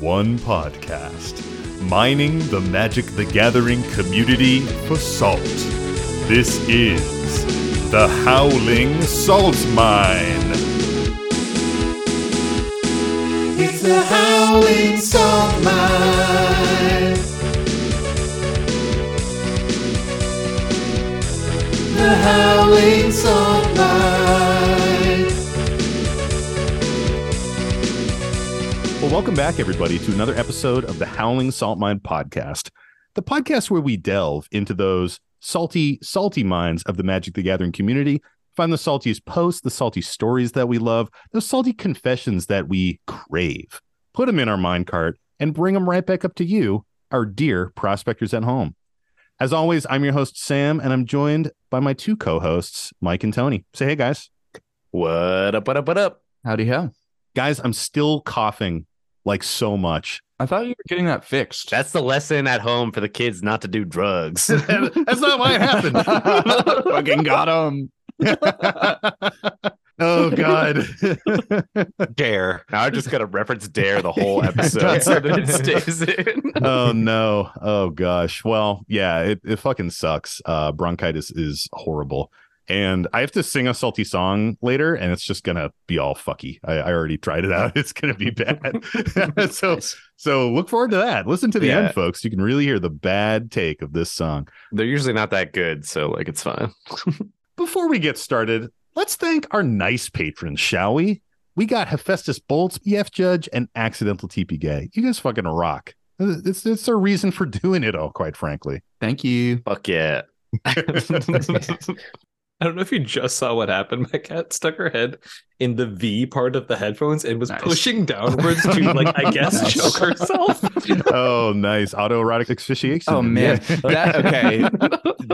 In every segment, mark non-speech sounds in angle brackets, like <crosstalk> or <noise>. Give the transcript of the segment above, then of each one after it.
one podcast, mining the Magic the Gathering community for salt. This is the Howling Salt Mine. It's the Howling Salt Mine. The Howling Salt Mine. Well, welcome back, everybody, to another episode of the Howling Salt Mine podcast, the podcast where we delve into those salty, salty minds of the Magic the Gathering community, find the saltiest posts, the salty stories that we love, those salty confessions that we crave, put them in our mind cart, and bring them right back up to you, our dear prospectors at home. As always, I'm your host, Sam, and I'm joined by my two co hosts, Mike and Tony. Say hey, guys. What up, what up, what up? Howdy ho. Guys, I'm still coughing like so much. I thought you were getting that fixed. That's the lesson at home for the kids not to do drugs. <laughs> That's not why it happened. <laughs> Fucking got him. <laughs> oh God. Dare. Now I just gotta reference Dare the whole episode so that it stays in. oh no. Oh gosh. Well, yeah, it, it fucking sucks. Uh bronchitis is horrible. And I have to sing a salty song later, and it's just gonna be all fucky. I, I already tried it out. <laughs> It's gonna be bad. <laughs> so so look forward to that. Listen to the Yeah. end, folks. You can really hear the bad take of this song. They're usually not that good, so like it's fine. <laughs> Before we get started, let's thank our nice patrons, shall we? We got Hephaestus Bolts, EF Judge, and Accidental TP Gay. You guys fucking rock. It's it's a reason for doing it all, quite frankly. Thank you. Fuck yeah. I don't know if you just saw what happened. My cat stuck her head in the V part of the headphones and was Nice. pushing downwards to, like, I guess, <laughs> Nice. choke herself. <laughs> oh, nice. Autoerotic asphyxiation. Oh man, Yeah. that okay.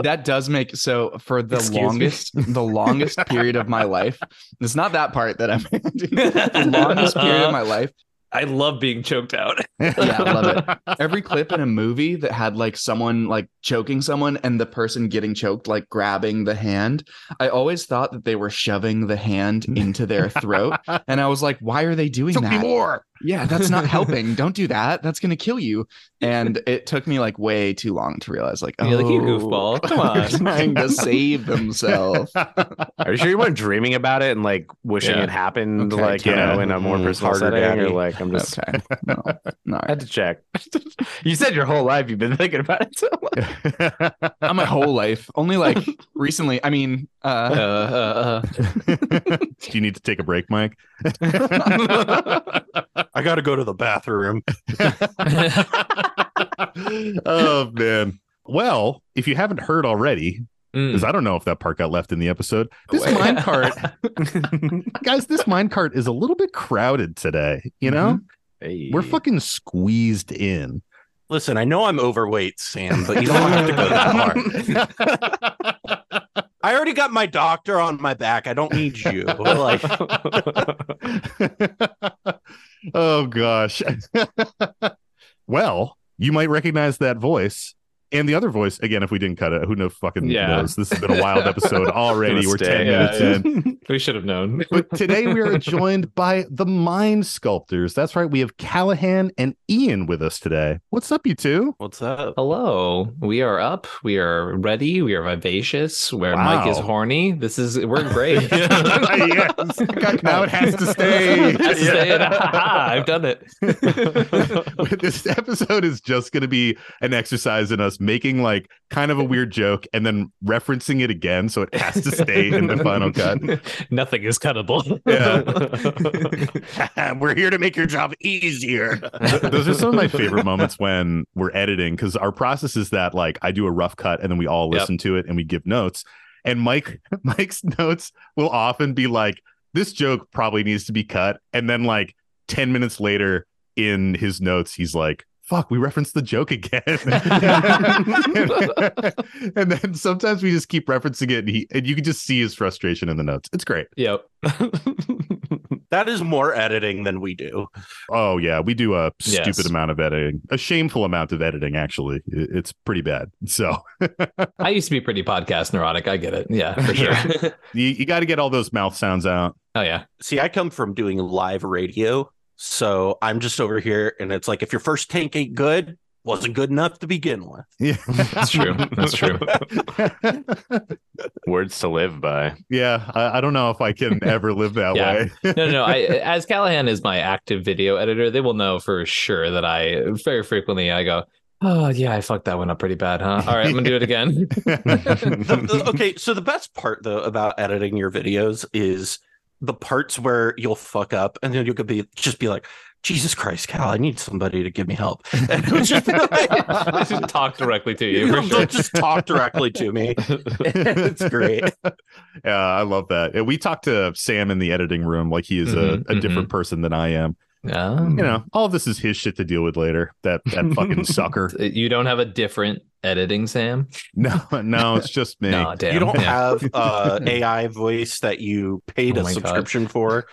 That does make so for the Excuse me? longest, the longest period of my life. It's not that part that I'm. <laughs> the longest period of my uh-huh. life. I love being choked out. <laughs> Yeah, I love it. <laughs> Every clip in a movie that had like someone like choking someone and the person getting choked, like grabbing the hand. I always thought that they were shoving the hand <laughs> into their throat, and I was like, "Why are they doing Took me that?" more. Yeah, that's not helping. <laughs> Don't do that. That's going to kill you. And <laughs> it took me like way too long to realize, like, oh, You're like, "You goofball. <laughs> Come they're on." trying to save themselves. Are you sure you weren't dreaming about it and like wishing Yeah. it happened Okay, like, you know, in a more Mm, personal harder setting? daddy. Or like I'm just Okay, no, no. I had to check. you said your whole life you've been thinking about it. So like, Not my whole life. Only like recently. I mean, Uh, uh, uh, Do you need to take a break, Mike? I gotta go to the bathroom. <laughs> <laughs> oh man. Well, if you haven't heard already, mm. because I don't know if that part got left in the episode, this Wait. mine cart, <laughs> guys, this mine cart is a little bit crowded today. You know, Hey. we're fucking squeezed in. Listen, I know I'm overweight, Sam, but you don't have to go that hard. I already got my doctor on my back. I don't need you. Like, oh gosh. <laughs> well, you might recognize that voice. And the other voice, again, if we didn't cut it, who knows fucking Yeah. knows? This has been a wild episode <laughs> already. We're stay, 10 yeah, minutes yeah. in. <laughs> we should have known. <laughs> But today we are joined by the Mind Sculptors. That's right. We have Callahan and Ian with us today. What's up, you two? what's up? Hello. We are up. We are ready. We are vivacious. Where Mike is horny. This is we're great. yes. Now it has to stay. Has to stay I've done it. this episode is just going to be an exercise in us making like kind of a weird joke and then referencing it again so it has to stay in the final cut. <laughs> Nothing is cuttable. yeah. <laughs> We're here to make your job easier. <laughs> Those are some of my favorite moments when we're editing because our process is that like I do a rough cut and then we all Yep. listen to it and we give notes. And Mike Mike's notes will often be like, this joke probably needs to be cut. And then like 10 minutes later in his notes, he's like, fuck, we referenced the joke again. <laughs> <laughs> and then sometimes we just keep referencing it and he and you can just see his frustration in the notes. It's great. Yep. <laughs> That is more editing than we do. Oh yeah, we do a Yes. stupid amount of editing, a shameful amount of editing. Actually, it's pretty bad. So I used to be pretty podcast neurotic. I get it. Yeah, for sure. you, you got to get all those mouth sounds out. oh yeah. See, I come from doing live radio, So I'm just over here, and it's like if your first tank ain't good, wasn't good enough to begin with. Yeah, <laughs> That's true. That's true. <laughs> Words to live by. yeah, I, I don't know if I can <laughs> ever live that Yeah. way. no, no, no. I, as Callahan is my active video editor, they will know for sure that I very frequently I go, oh yeah, I fucked that one up pretty bad, huh? All right, I'm gonna do it again. The- the- okay, so the best part though about editing your videos is the parts where you'll fuck up, and then you could be just be like, "Jesus Christ, Cal, I need somebody to give me help." <laughs> And it's just, Just talk directly to you. <laughs> For They'll sure. just talk directly to me. <laughs> it's great. Yeah, I love that. We talked to Sam in the editing room like he is Mhm, a, a different person than I am. Um, You know, all of this is his shit to deal with later. That that fucking <laughs> sucker. you don't have a different editing, Sam. No, no, it's <laughs> just me. No, damn. you don't Yeah. have uh <laughs> AI voice that you paid Oh a my God. subscription for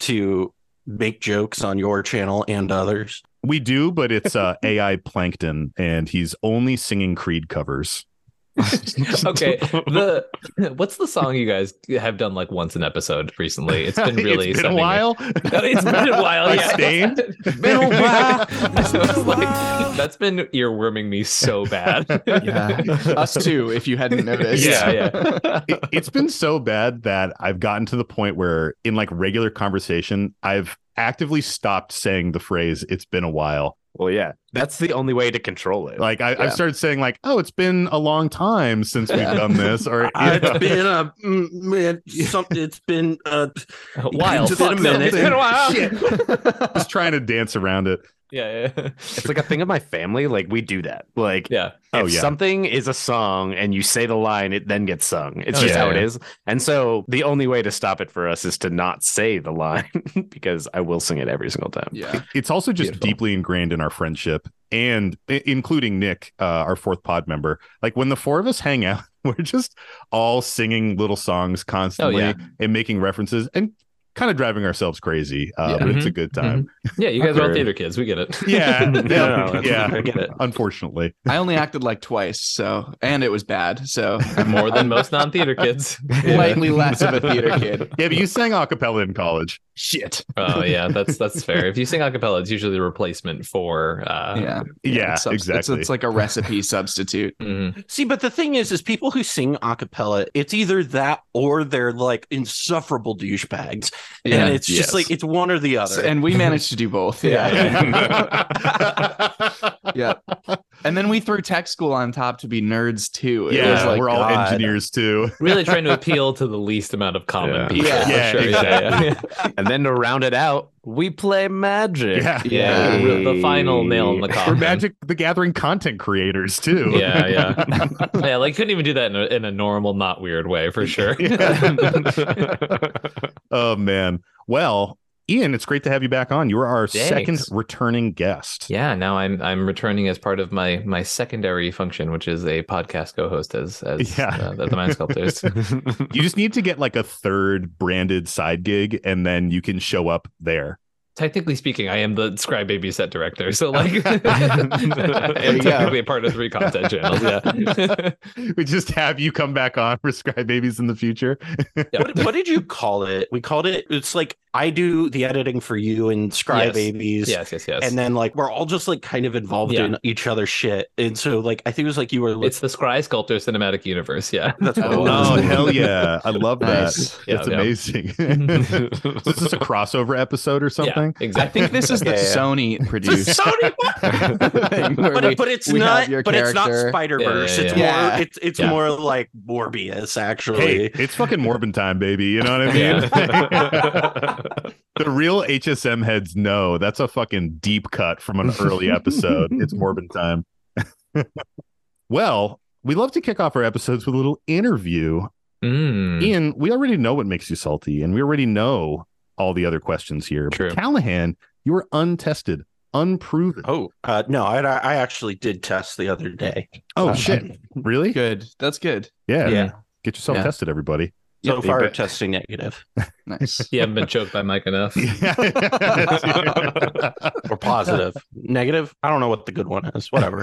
to make jokes on your channel and others. We do, but it's uh, AI Plankton, and he's only singing Creed covers. <laughs> okay. The <laughs> what's the song you guys have done like once an episode recently? It's been <laughs> really it's been a sending me- while. it's been a while. Like yeah. Staind? been a while. So it's like, that's been earworming me so bad. Yeah. Us too, if you hadn't noticed. Yeah, yeah. it, it's been so bad that I've gotten to the point where, in like regular conversation, I've actively stopped saying the phrase "It's been a while." Well, yeah, that's the only way to control it. Like I, Yeah. I've started saying like, "Oh, it's been a long time since we've done <laughs> this," or you Uh, know. it's been a mm, man, some, it's been uh Wild. <laughs> It's been a minute. It's been a while. <laughs> just trying to dance around it. Yeah, yeah. it's like a thing of my family. Like we do that. Like Yeah. Oh, if yeah. something is a song and you say the line, it then gets sung. It's Oh, just yeah, how it yeah. is. And so the only way to stop it for us is to not say the line <laughs> because I will sing it every single time. Yeah. It's also just Beautiful. deeply ingrained in our friendship, and i- including Nick, uh, our fourth pod member. Like when the four of us hang out, <laughs> we're just all singing little songs constantly yeah. and making references and kind of driving ourselves crazy. Uh, Yeah. But it's a good time. Yeah, you guys are all theater kids. We get it. Yeah, no, <laughs> yeah, no, yeah. I get it. Unfortunately, I only acted like twice, so and it was bad. So More than most non-theater kids. <laughs> slightly less of a theater kid. <laughs> yeah. But you sang a cappella in college. Shit. Oh yeah, that's that's fair. If you sing a cappella, it's usually the replacement for uh Yeah. Yeah, it's subs- exactly. It's, it's like a recipe substitute. mhm. See, but the thing is, is people who sing a cappella, it's either that or they're like insufferable douchebags. <laughs> Yeah. and it's just yes. like it's one or the other. So- and we managed to do both. <laughs> Yeah. <laughs> yeah. And then we threw tech school on top to be nerds too. It yeah, was like we're all God. engineers too. really trying to appeal to the least amount of common Yeah. people. Yeah. Yeah, sure. exactly. yeah, yeah. And then to round it out, we play magic. Yeah. Yeah, Yeah. the- the final nail in the coffin. We're. Magic the Gathering content creators too. Yeah, yeah, <laughs> yeah. Like couldn't even do that in a, in a normal, not weird way for sure. <laughs> <laughs> oh man. Well, Ian, it's great to have you back on. You are our second returning guest. yeah, now I'm I'm returning as part of my my secondary function, which is a podcast co-host as as Yeah. uh, the, the Mind Sculptors. <laughs> <laughs> You just need to get like a third branded side gig, and then you can show up there. Technically speaking, I am the Scry Baby set director, so like <laughs> I'm technically a part of three content channels. Yeah. <laughs> we just have you come back on for Scry Babies in the future. what, what did you call it? We called it. It's like I do the editing for you and Scry Yes. Babies. yes, yes, yes. And then like we're all just like kind of involved Yeah. in each other's shit. And so like I think it was like you were like it's the Scry Sculptor cinematic universe. Yeah. that's what it Oh, was. Oh hell yeah! I love <laughs> that. Nice. Yeah, That's yeah. amazing. is this a crossover episode or something? Yeah, I think this is the <laughs> Yeah, yeah. Sony produced thing <laughs> where but, we- but it's not your but it's not character. Spider Verse. Yeah, yeah, it's yeah. more it's it's Yeah. more like Morbius actually. Hey, it's fucking Morbin time, baby. You know what I mean? <laughs> the real HSM heads know that's a fucking deep cut from an early episode. it's Morbin time. well, we love to kick off our episodes with a little interview. Mm. Ian, we already know what makes you salty, and we already know all the other questions here. But True. Callahan, you are untested, unproven. Oh uh, no, I I actually did test the other day. Oh, Uh, shit. Really? good. That's good. Yeah. Yeah. Get yourself Yeah. tested, everybody. So Yep, far, but- testing negative <laughs> Nice. You haven't been choked by Mike enough. <laughs> <laughs> or positive. negative. I don't know what the good one is. Whatever.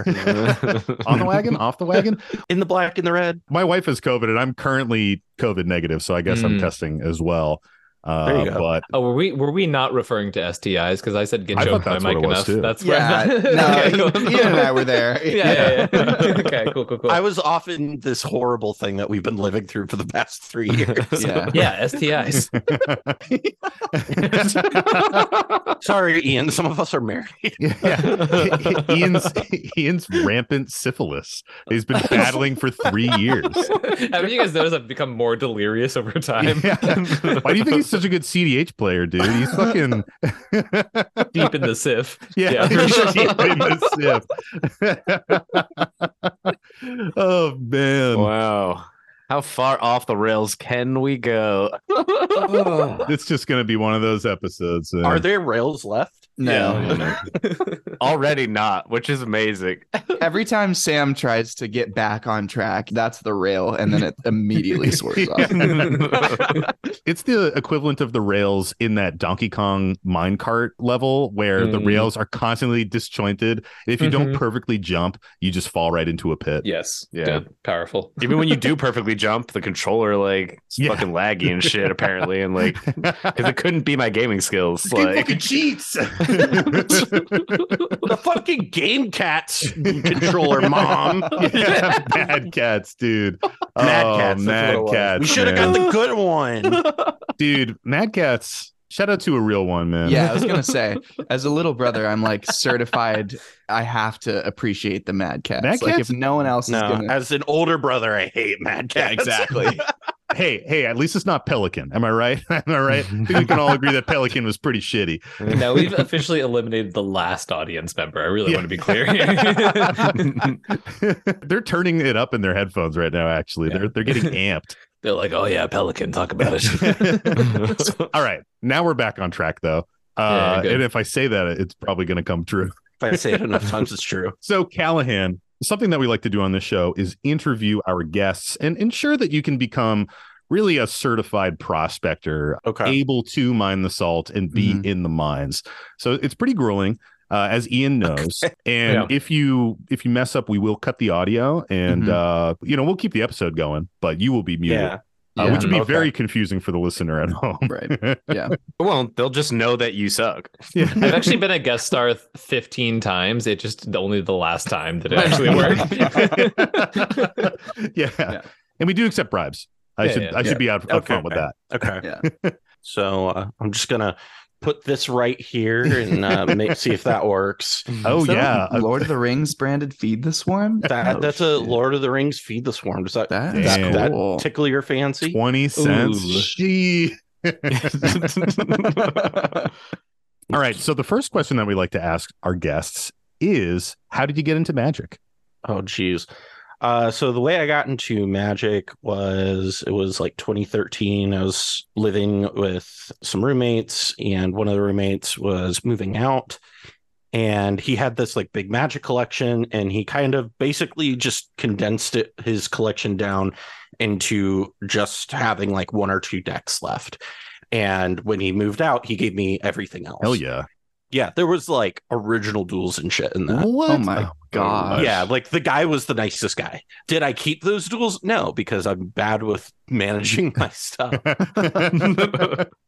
On the wagon, off the wagon. in the black, in the red. My wife is COVID, and I'm currently COVID negative, so I guess I'm Mm. testing as well. Uh, There you go. But Oh, were we were we not referring to STIs? Because I said get I choked by Mike enough. too. That's Yeah, where- no, <laughs> Okay, Ian, cool. Ian and I were there. <laughs> Yeah, yeah, yeah. <laughs> okay, cool, cool, cool. I was often this horrible thing that we've been living through for the past three years. Yeah. yeah, STIs. Sorry, Ian. Some of us are married. yeah. Ian's Ian's rampant syphilis. He's been battling for three years. Haven't you guys noticed I've become more delirious over time? Yeah. Why do you think he's such a good CEDH player, dude? He's fucking <laughs> Deep in the sif. <laughs> yeah, Yeah, for he's sure. <laughs> deep in the sip. oh man, Wow. How far off the rails can we go? it's just gonna be one of those episodes. uh, Are there rails left? No. <laughs> Already not, which is amazing. Every time Sam tries to get back on track, that's the rail, and then it immediately <laughs> swerves off. <laughs> it's the equivalent of the rails in that Donkey Kong minecart level where the Mm. rails are constantly disjointed. If you don't Mhm. perfectly jump, you just fall right into a pit. yes. Yeah. Good. Powerful. Even when you do perfectly jump, the controller like it's Yeah. fucking laggy and shit. Apparently, and like because it couldn't be my gaming skills. Like fucking cheats. <laughs> the fucking Game Cats controller, <laughs> mom. yeah, <laughs> Mad Catz, dude. Mad Oh, Cats, that's Mad what it was. Cats. We should have man. got the good one. dude. Mad Catz. Shout out to a real one, man. Yeah, I was gonna say, as a little brother, I'm like certified. I have to appreciate the Mad Catz. Mad like Cats? if no one else is No, gonna, as an older brother, I hate Mad Catz. exactly. Hey, hey, at least it's not Pelican. Am I right? <laughs> Am I right? I think we can all agree that Pelican was pretty shitty. now we've officially eliminated the last audience member. I really Yeah. want to be clear <laughs> they're turning it up in their headphones right now. Actually, Yeah. they're they're getting <laughs> amped. They're like, oh yeah, Pelican, talk about it. All right, now we're back on track though. Uh, good. and if I say that, it's probably going to come true. If I say it enough times, it's true. So, Callahan, something that we like to do on this show is interview our guests and ensure that you can become really a certified prospector, Okay. able to mine the salt and be Mhm. in the mines. So it's pretty grueling. Uh, as Ian knows, <laughs> and Yeah. if you if you mess up, we will cut the audio, and Mhm. uh, you know we'll keep the episode going, but you will be muted, Yeah. Uh, which would be Okay. very confusing for the listener at home. Right. <laughs> Yeah. well, they'll just know that you suck. yeah. <laughs> I've actually been a guest star 15 times. It just only the last time that it actually worked. <laughs> yeah. Yeah. And we do accept bribes. I Yeah, should yeah. I should be out Okay. upfront with that. Okay. Yeah. So uh, I'm just gonna put this right here and uh, <laughs> make, see if that works. Oh that yeah. a Lord of the Rings branded feed the swarm. That Oh, that's a. Lord of the Rings feed the swarm. Does that That does is Damn. that tickle your fancy? 20 cents. Ooh. <laughs> All right. So the first question that we like to ask our guests is how did you get into magic? Oh, geez. Uh, so the way I got into magic was it was like 2013. I was living with some roommates, and one of the roommates was moving out, and he had this like big magic collection, and he kind of basically just condensed it his collection down into just having like one or two decks left. And when he moved out, he gave me everything else. Hell yeah. Yeah, there was like original duels and shit in that. What? Oh my oh, god. Yeah, like the guy was the nicest guy. Did I keep those duels? No, because I'm bad with managing my <laughs> stuff.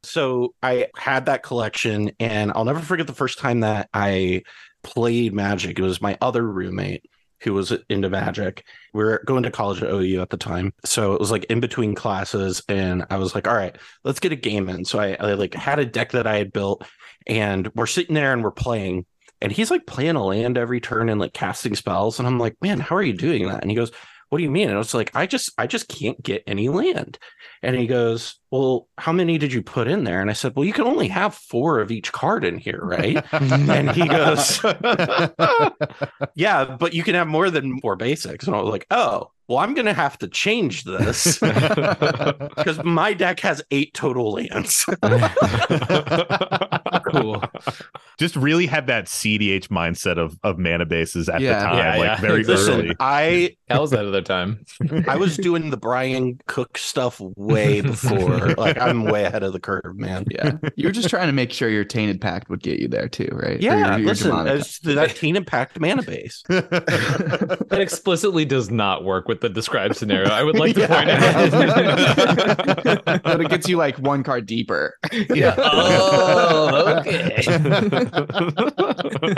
so I had that collection, and I'll never forget the first time that I played Magic. It was my other roommate who was into Magic. We were going to college at OU at the time, so it was like in between classes, and I was like, "All right, let's get a game in." So I, I like had a deck that I had built, and we're sitting there and we're playing, and he's like playing a land every turn and like casting spells, and I'm like, "Man, how are you doing that?" And he goes, what do you mean? And I was like, I just, I just can't get any land. And he goes, well, how many did you put in there? And I said, well, you can only have four of each card in here, right? <laughs> and he goes, <laughs> yeah, but you can have more than four basics. And I was like, oh, well, I'm going to have to change this <laughs> because my deck has eight total lands. cool. Just really had that CDH mindset of of mana bases at Yeah. the time, Yeah, like yeah. very Listen, early. I How's that other time? I was doing the Brian Cook stuff way <laughs> way before. <laughs> like I'm way ahead of the curve, man. Yeah. You were just trying to make sure your tainted pact would get you there too, right? Yeah, your- your listen, that tainted pact mana base. <laughs> That explicitly does not work with the described scenario. I would like to point out. but it gets you like one card deeper. yeah. Oh, okay.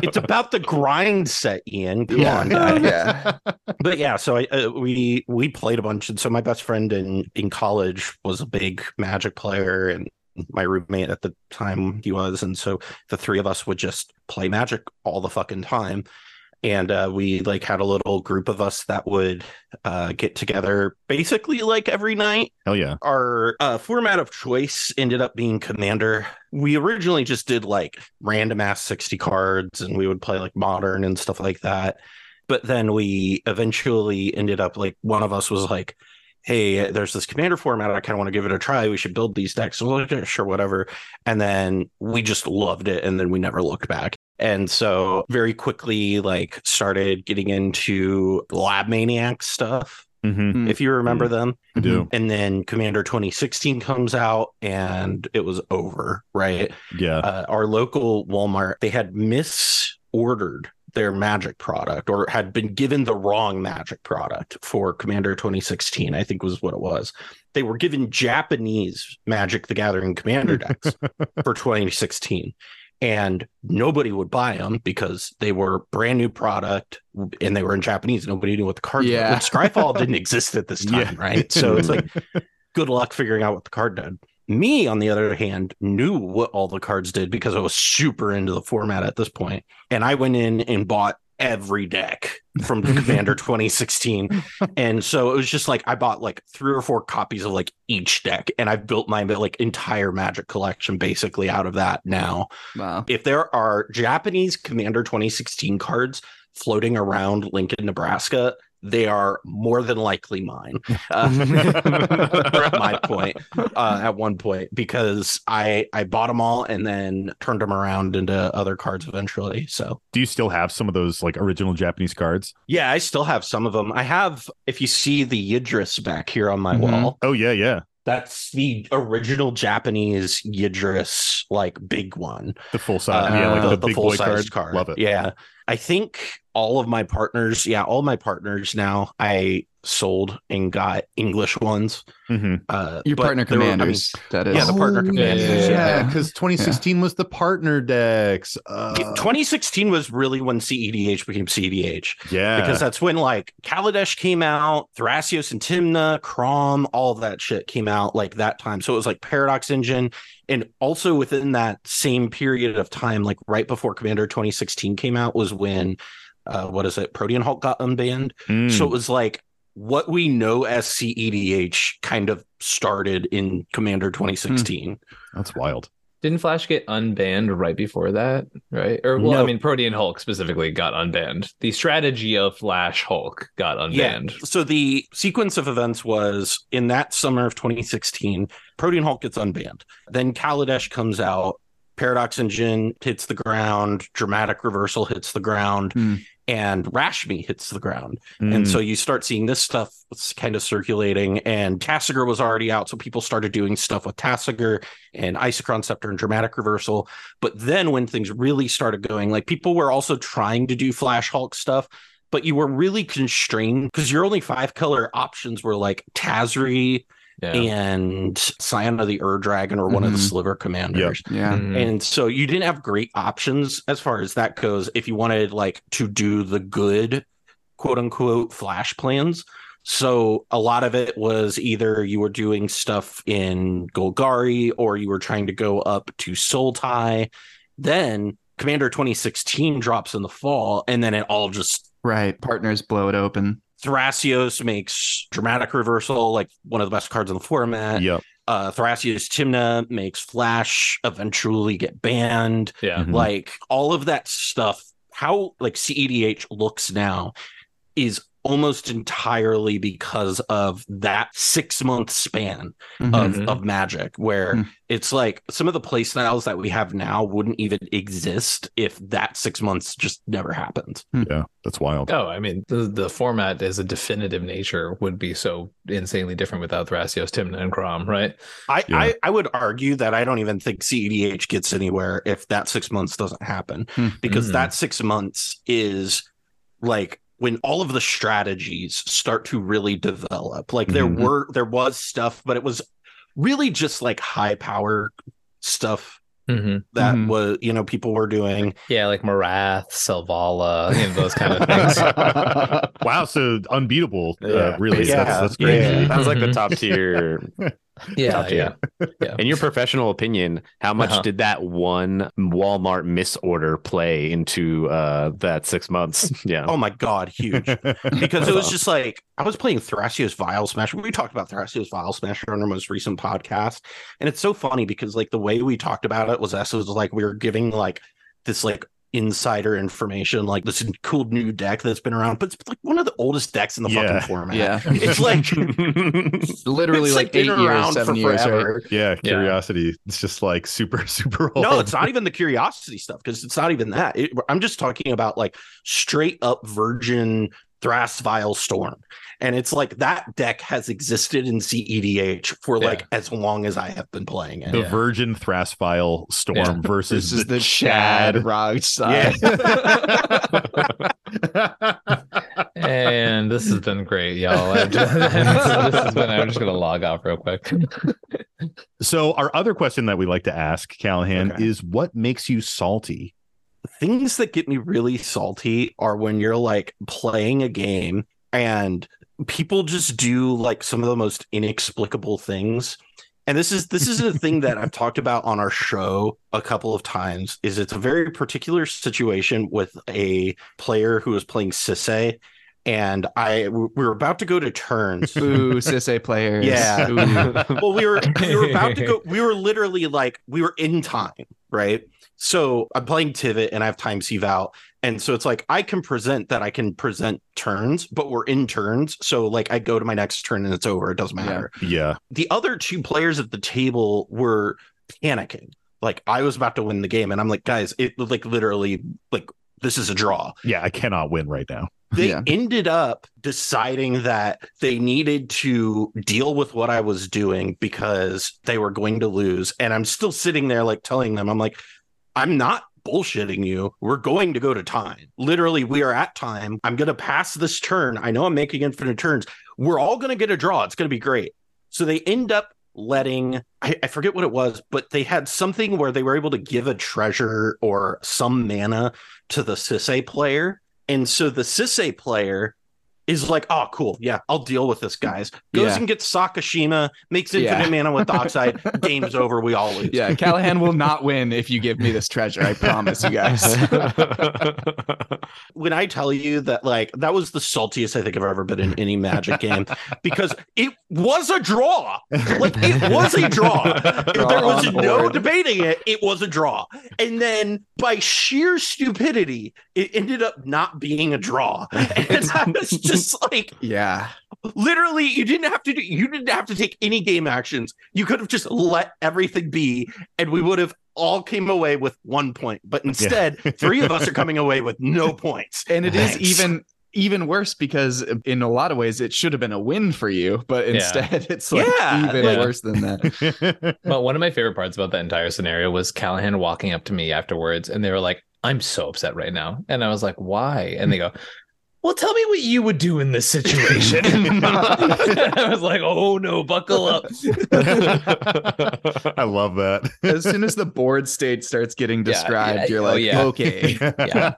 it's about the grind set, Ian. Come Yeah. on, guys. yeah. but yeah, so I uh, we we played a bunch, and so my best friend in in college was a big Magic player, and my roommate at the time he was, and so the three of us would just play Magic all the fucking time. And uh, we like had a little group of us that would uh, get together basically like every night Hell yeah. our uh, format of choice ended up being commander we originally just did like random ass 60 cards and we would play like modern and stuff like that but then we eventually ended up like one of us was like hey there's this commander format i kind of want to give it a try we should build these decks so we're like, sure whatever and then we just loved it and then we never looked back and so very quickly like started getting into lab maniac stuff hmm if you remember them I do. and then Commander 2016 comes out and it was over, right? Yeah. Uh, our local Walmart, they had misordered their magic product or had been given the wrong magic product for Commander 2016, I think was what it was. They were given Japanese Magic the Gathering Commander decks <laughs> for 2016. And nobody would buy them because they were brand new product and they were in Japanese. Nobody knew what the cards Yeah. were. Scryfall didn't <laughs> exist at this time, Yeah. right? So it's like <laughs> good luck figuring out what the card did. Me, on the other hand, knew what all the cards did because I was super into the format at this point. And I went in and bought every deck from <laughs> Commander 2016. And so it was just like I bought like three or four copies of like each deck, and I've built my like entire magic collection basically out of that now. Wow. If there are Japanese Commander 2016 cards floating around Lincoln, Nebraska, they are more than likely mine. <laughs> Uh, <laughs> at my point, uh, at one point, because I I bought them all and then turned them around into other cards eventually. So do you still have some of those like original Japanese cards? yeah, I still have some of them. I have, if you see the Yidris back here on my Mhm. wall, Oh yeah, yeah. that's the original Japanese Yidris, like big one. The full size. Uh, yeah, like the, big boy full-sized card. Love it. Yeah. I think all of my partners, yeah, all my partners now I sold and got English ones. hmm Uh, Your partner there were- I mean, commanders. that is. yeah, the partner Oh, commanders, Yeah, yeah. because 2016 was the partner decks. Uh, 2016 was really when CEDH became CEDH yeah, because that's when like Kaladesh came out, Thrasios and Tymna, Kraum, all of that shit came out like that time. So it was like Paradox Engine. And also within that same period of time, like right before Commander 2016 came out, was when uh what is it, Protean Hulk got unbanned. Mm. So it was like what we know as CEDH kind of started in Commander 2016. that's wild. Didn't Flash get unbanned right before that? Right? Or well, I mean, Protean Hulk specifically got unbanned. The strategy of Flash Hulk got unbanned. So the sequence of events was in that summer of 2016, Protean Hulk gets unbanned. Then Kaladesh comes out, Paradox Engine hits the ground, Dramatic Reversal hits the ground, Hmm. And Rashmi hits the ground. Mm. And so you start seeing this stuff kind of circulating, and Tasigur was already out. So people started doing stuff with Tasigur and Isochron Scepter and Dramatic Reversal. But then when things really started going, like people were also trying to do Flash Hulk stuff, but you were really constrained because your only five color options were like Tazri Yeah. and Scion of the Ur Dragon or one of the Mhm. Sliver Commanders. Yeah. Mhm. And so you didn't have great options as far as that goes if you wanted like to do the good quote unquote flash plans. So a lot of it was either you were doing stuff in Golgari or you were trying to go up to Sultai. Then Commander 2016 drops in the fall and then it all just Right. Partners blow it open. Thrasios makes dramatic reversal like one of the best cards in the format. Yep. Uh Thrasios Tymna makes Flash eventually get banned. yeah. Mhm. Like all of that stuff, how like CEDH looks now is almost entirely because of that six month span Mhm. of, of magic where Hmm. it's like some of the play styles that we have now wouldn't even exist if that six months just never happened Yeah, that's wild. Oh, I mean, the, the format as a definitive nature would be so insanely different without Thrasios, Tymna, and Kraum, right? I, Yeah. I I would argue that I don't even think CEDH gets anywhere if that six months doesn't happen Hmm. because Mhm. that six months is like when all of the strategies start to really develop. Like there Mhm. were there was stuff, but it was really just like high power stuff Mm-hmm. that Mhm. was you know people were doing. Yeah, like Marath, Selvala, you know, those kind of things. <laughs> wow, so unbeatable, uh, really. Yeah. That's, that's crazy. Yeah. Sounds like the <laughs> top tier. Yeah, Top yeah. In your professional opinion, how much Uh-huh. did that one Walmart misorder play into uh, that six months? <laughs> Yeah. Oh my god, huge. because it was <laughs> just like I was playing Thrasios Vial Smasher. We talked about Thrasios Vial Smasher on our most recent podcast, and it's so funny because like the way we talked about it was us was like we were giving like this like insider information, like this cool new deck that's been around, but it's like one of the oldest decks in the Yeah. fucking format. Yeah. <laughs> it's like <laughs> Literally it's like, been eight years, around seven for years, right? forever. yeah, curiosity. It's just like super, <laughs> super old. No, it's not even the curiosity stuff because it's not even that. It, I'm just talking about like straight up virgin Thras Vial Storm. And it's like that deck has existed in CEDH for Yeah. like as long as I have been playing it. the Yeah. Virgin Thras Vial Storm Yeah. versus This is the, the Chad Rog side. <laughs> And this has been great, y'all. I've just, <laughs> this has been. I'm just gonna log off real quick. <laughs> so, our other question that we like to ask Callahan Okay. is what makes you salty? Things that get me really salty are when you're like playing a game and people just do like some of the most inexplicable things. And this is this is a thing that I've talked about on our show a couple of times is it's a very particular situation with a player who is playing Sisay and I we were about to go to turns Ooh, Sisay players. Yeah. Well, we were we were about to go. We were literally like we were in time, right? So I'm playing Tivit and I have time eval, and so it's like I can present that I can present turns, but we're in turns. So like I go to my next turn and it's over. It doesn't Yeah. matter. Yeah, The other two players at the table were panicking. Like I was about to win the game, and I'm like, guys, it like literally like this is a draw yeah, I cannot win right now. they Yeah. ended up deciding that they needed to deal with what I was doing because they were going to lose. And I'm still sitting there, like telling them, I'm like, I'm not bullshitting you. We're going to go to time. Literally, we are at time. I'm going to pass this turn. I know I'm making infinite turns. We're all going to get a draw. It's going to be great. So they end up letting, I, I forget what it was, but they had something where they were able to give a treasure or some mana to the Sisay player. And so the Sisay player is like, oh, cool. Yeah, I'll deal with this, guys. Goes Yeah. and gets Sakashima, makes Yeah. infinite mana with <laughs> Dockside. Game's over. We all lose. Yeah, Callahan will not win if you give me this treasure. I promise you guys. <laughs> When I tell you that, like, that was the saltiest I think I've ever been in any Magic game because it was a draw. Like, it was a draw. <laughs> there was no board. debating it. It was a draw. And then by sheer stupidity, it ended up not being a draw. And I was just <laughs> like, yeah. literally you didn't have to do you didn't have to take any game actions you could have just let everything be and we would have all came away with one point but instead three of us are coming away with no <laughs> points And it is Thanks. even even worse because in a lot of ways it should have been a win for you, but Yeah. instead <laughs> it's like Yeah, even yeah. worse than that. But one of my favorite parts about that entire scenario was Callahan walking up to me afterwards, and they were like, "I'm so upset right now," and I was like, "Why?" And they go. Well, tell me what you would do in this situation. <laughs> <laughs> I was like, "Oh no, buckle up!" <laughs> I love that. As soon as the board state starts getting described, yeah, you're oh, like, yeah. okay. Yeah.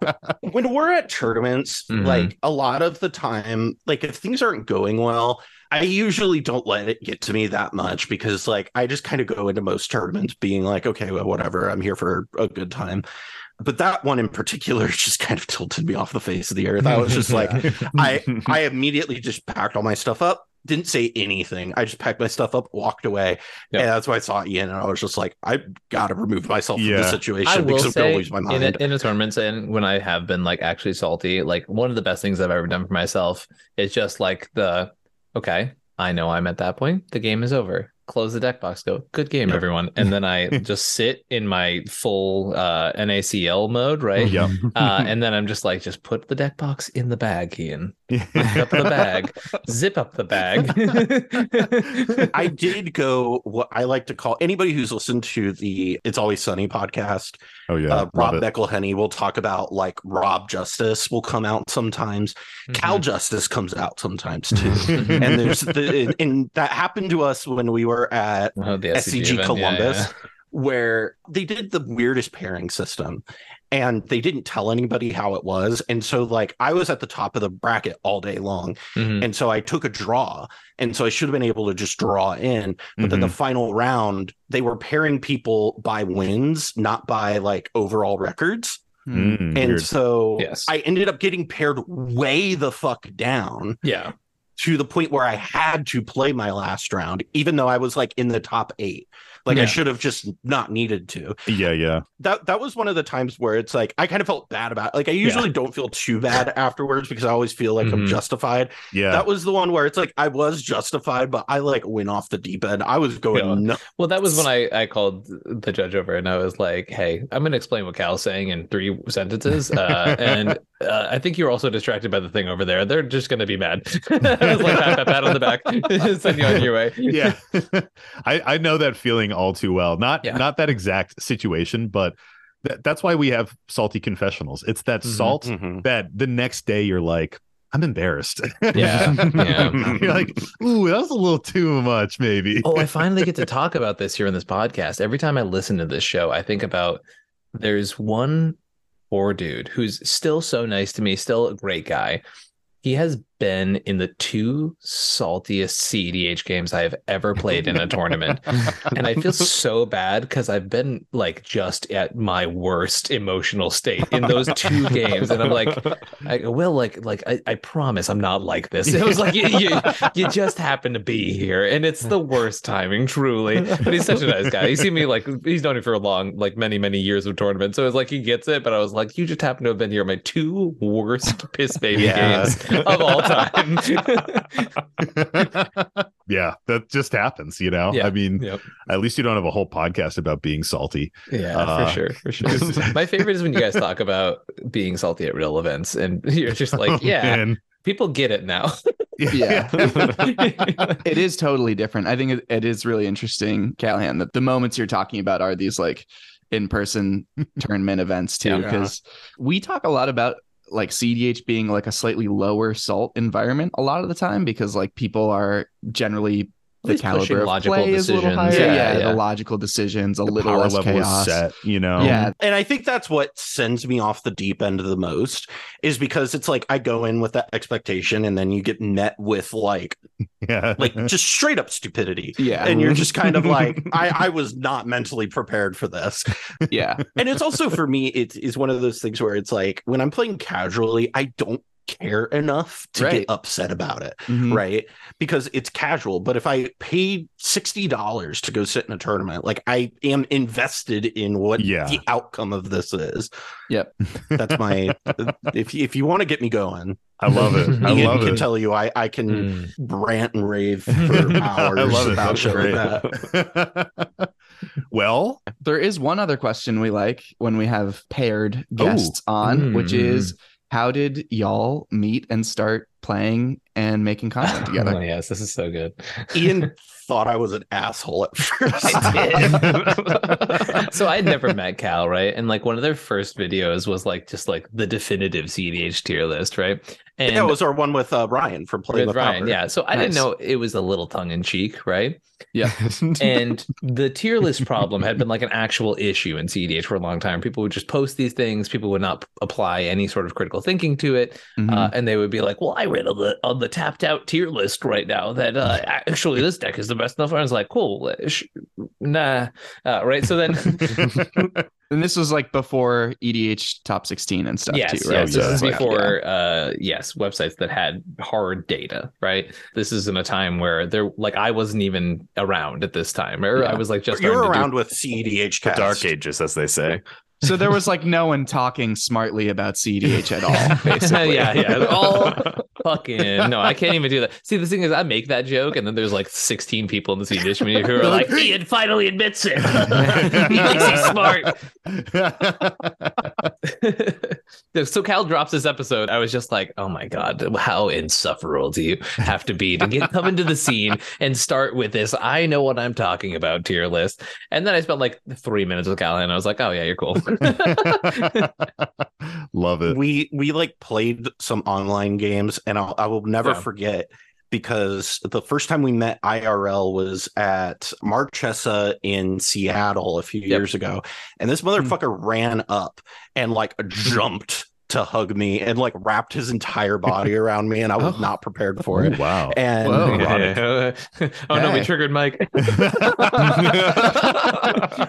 when we're at tournaments Mhm. like a lot of the time like if things aren't going well I usually don't let it get to me that much because like I just kind of go into most tournaments being like okay well whatever I'm here for a good time but that one in particular <laughs> just kind of tilted me off the face of the earth I was just like <laughs> I <laughs> I immediately just packed all my stuff up, didn't say anything. I just packed my stuff up, walked away, Yep. and that's why I saw Ian, and I was just like, I gotta remove myself from Yeah. the situation I will because I'm gonna lose my in mind. a, in a tournament and when I have been like actually salty, like one of the best things I've ever done for myself is just like the okay, I know I'm at that point. The game is over. Close the deck box. Go. Good game, Yep. everyone. And then I <laughs> just sit in my full uh, NACL mode, right? Yep. Uh, and then I'm just like, just put the deck box in the bag, Ian. Zip up the bag. <laughs> Zip up the bag. I did go what I like to call anybody who's listened to the It's Always Sunny podcast. Oh yeah. uh, Rob Beckelhenny. McElhenney will talk about like Rob Justice will come out sometimes. Mm-hmm. Cal Justice comes out sometimes too. <laughs> and there's the and that happened to us when we were at Oh, the SCG event. Yeah, Columbus, yeah. where they did the weirdest pairing system and they didn't tell anybody how it was. And so, like, I was at the top of the bracket all day long. Mhm. And so I took a draw. And so I should have been able to just draw in. But then the Mhm. final round, they were pairing people by wins, not by like overall records. Hmm. Mm, And weird. so Yes. I ended up getting paired way the fuck down Yeah. to the point where I had to play my last round, even though I was like in the top eight. Like I should have just not needed to. yeah, yeah. That that was one of the times where it's like I kind of felt bad about. Like I usually don't feel too bad afterwards because I always feel like I'm Mhm. justified. Yeah. That was the one where it's like I was justified, but I like went off the deep end. I was going Yeah. nuts. Well, that was when I, I called the judge over and I was like, hey, I'm going to explain what Cal's saying in three sentences. Uh, <laughs> and uh, I think you're also distracted by the thing over there. They're just going to be mad. <laughs> I was like, pat, pat, pat on the back, <laughs> send you on your way. yeah. I, I know that feeling all too well. Not Yeah. not that exact situation, but th- that's why we have salty confessionals. It's that Mhm. salt Mhm. that the next day you're like, I'm embarrassed. <laughs> Yeah, yeah. <laughs> you're like, ooh, that was a little too much, maybe. Oh, I finally get to talk about this here in this podcast. Every time I listen to this show, I think about there's one poor dude who's still so nice to me, still a great guy. He has been in the two saltiest CEDH games I have ever played in a tournament. And I feel so bad because I've been like just at my worst emotional state in those two <laughs> games. And I'm like, I Will, like, like I, I promise I'm not like this. It was like you, you, you just happen to be here, and it's the worst timing, truly. But he's such a nice guy. He's seen me like he's known me for a long, like many, many years of tournament. So it's like he gets it. But I was like, you just happen to have been here my two worst piss baby Yeah. games of all time. <laughs> yeah, that just happens, you know? Yeah. I mean, yep. at least you don't have a whole podcast about being salty. Yeah, Uh, for sure, for sure. <laughs> My favorite is when you guys talk about being salty at real events, and you're just like, yeah, And people get it now. <laughs> Yeah. it is totally different. I think it, it is really interesting, Callahan, that the moments you're talking about are these like in-person tournament events too. Yeah. Because we talk a lot about like CEDH being like a slightly lower salt environment a lot of the time because like people are generally the least caliber of logical play is a little higher. Yeah, Yeah, yeah. the logical decisions, a the little power less level chaos. set, you know? Yeah, And I think that's what sends me off the deep end the most is because it's like I go in with that expectation and then you get met with like <laughs> Yeah. like just straight up stupidity. yeah, And you're just kind of <laughs> like, I, I was not mentally prepared for this. yeah, And it's also for me, it is one of those things where it's like when I'm playing casually, I don't care enough to Right. get upset about it. Mhm. right? Because it's casual. But if I paid sixty dollars to go sit in a tournament, like I am invested in what Yeah. the outcome of this is. Yep. That's my. <laughs> if if you want to get me going, I love it. I Ian love can it. tell you I I can Mm. rant and rave <laughs> for hours I love it. about That's shit like that. <laughs> well, There is one other question we like when we have paired guests on, which Mm. is how did y'all meet and start playing and making content <laughs> Oh, together? yes, this is so good. Ian <laughs> thought I was an asshole at first. <laughs> I did. so I'd never met Cal, right? And like one of their first videos was like just like the definitive CEDH tier list, right? And yeah, it was our one with uh, Ryan from playing with with Ryan, Power. yeah. So I didn't know it was a little tongue in cheek, right? Yeah. and the tier list problem had been like an actual issue in CEDH for a long time. People would just post these things. People would not p- apply any sort of critical thinking to it, Mhm. uh, and they would be like, "Well, I read on the on the the tapped out tier list right now that uh, <laughs> actually this deck is the best enough. I was like, cool, uh, sh- nah, uh, right. So then, <laughs> And this was like before EDH top 16 and stuff yes, too, right? yes, yeah. this is it's like, before, uh, yes, websites that had hard data, right? This is in a time where there, like, I wasn't even around at this time, or Yeah. I was like just You're starting to do- around with CEDH The cast. dark ages, as they say. So there was like no one talking smartly about CEDH at all, <laughs> basically. yeah, yeah. All <laughs> fucking no, I can't even do that. See, the thing is, I make that joke, and then there's like 16 people in the CEDH community who are like, Ian finally admits it. <laughs> he thinks he's smart. so Cal drops this episode. I was just like, oh my god, how insufferable do you have to be to get come into the scene and start with this? I know what I'm talking about tier list. And then I spent like three minutes with Cal and I was like, oh yeah, you're cool. <laughs> Love it. we we like played some online games and I'll, i will never Yeah. forget because the first time we met irl was at marchesa in seattle a few Yep. years ago and this motherfucker mm. ran up and like <laughs> jumped to hug me and like wrapped his entire body <laughs> around me and i was Oh. not prepared for it wow. and Whoa. <laughs> oh no, we triggered Mike. <laughs>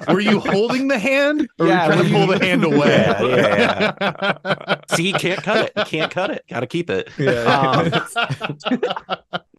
Were you holding the hand? Or Yeah, were you trying to pull you- the hand away? Yeah, see can't cut it can't cut it gotta keep it Um,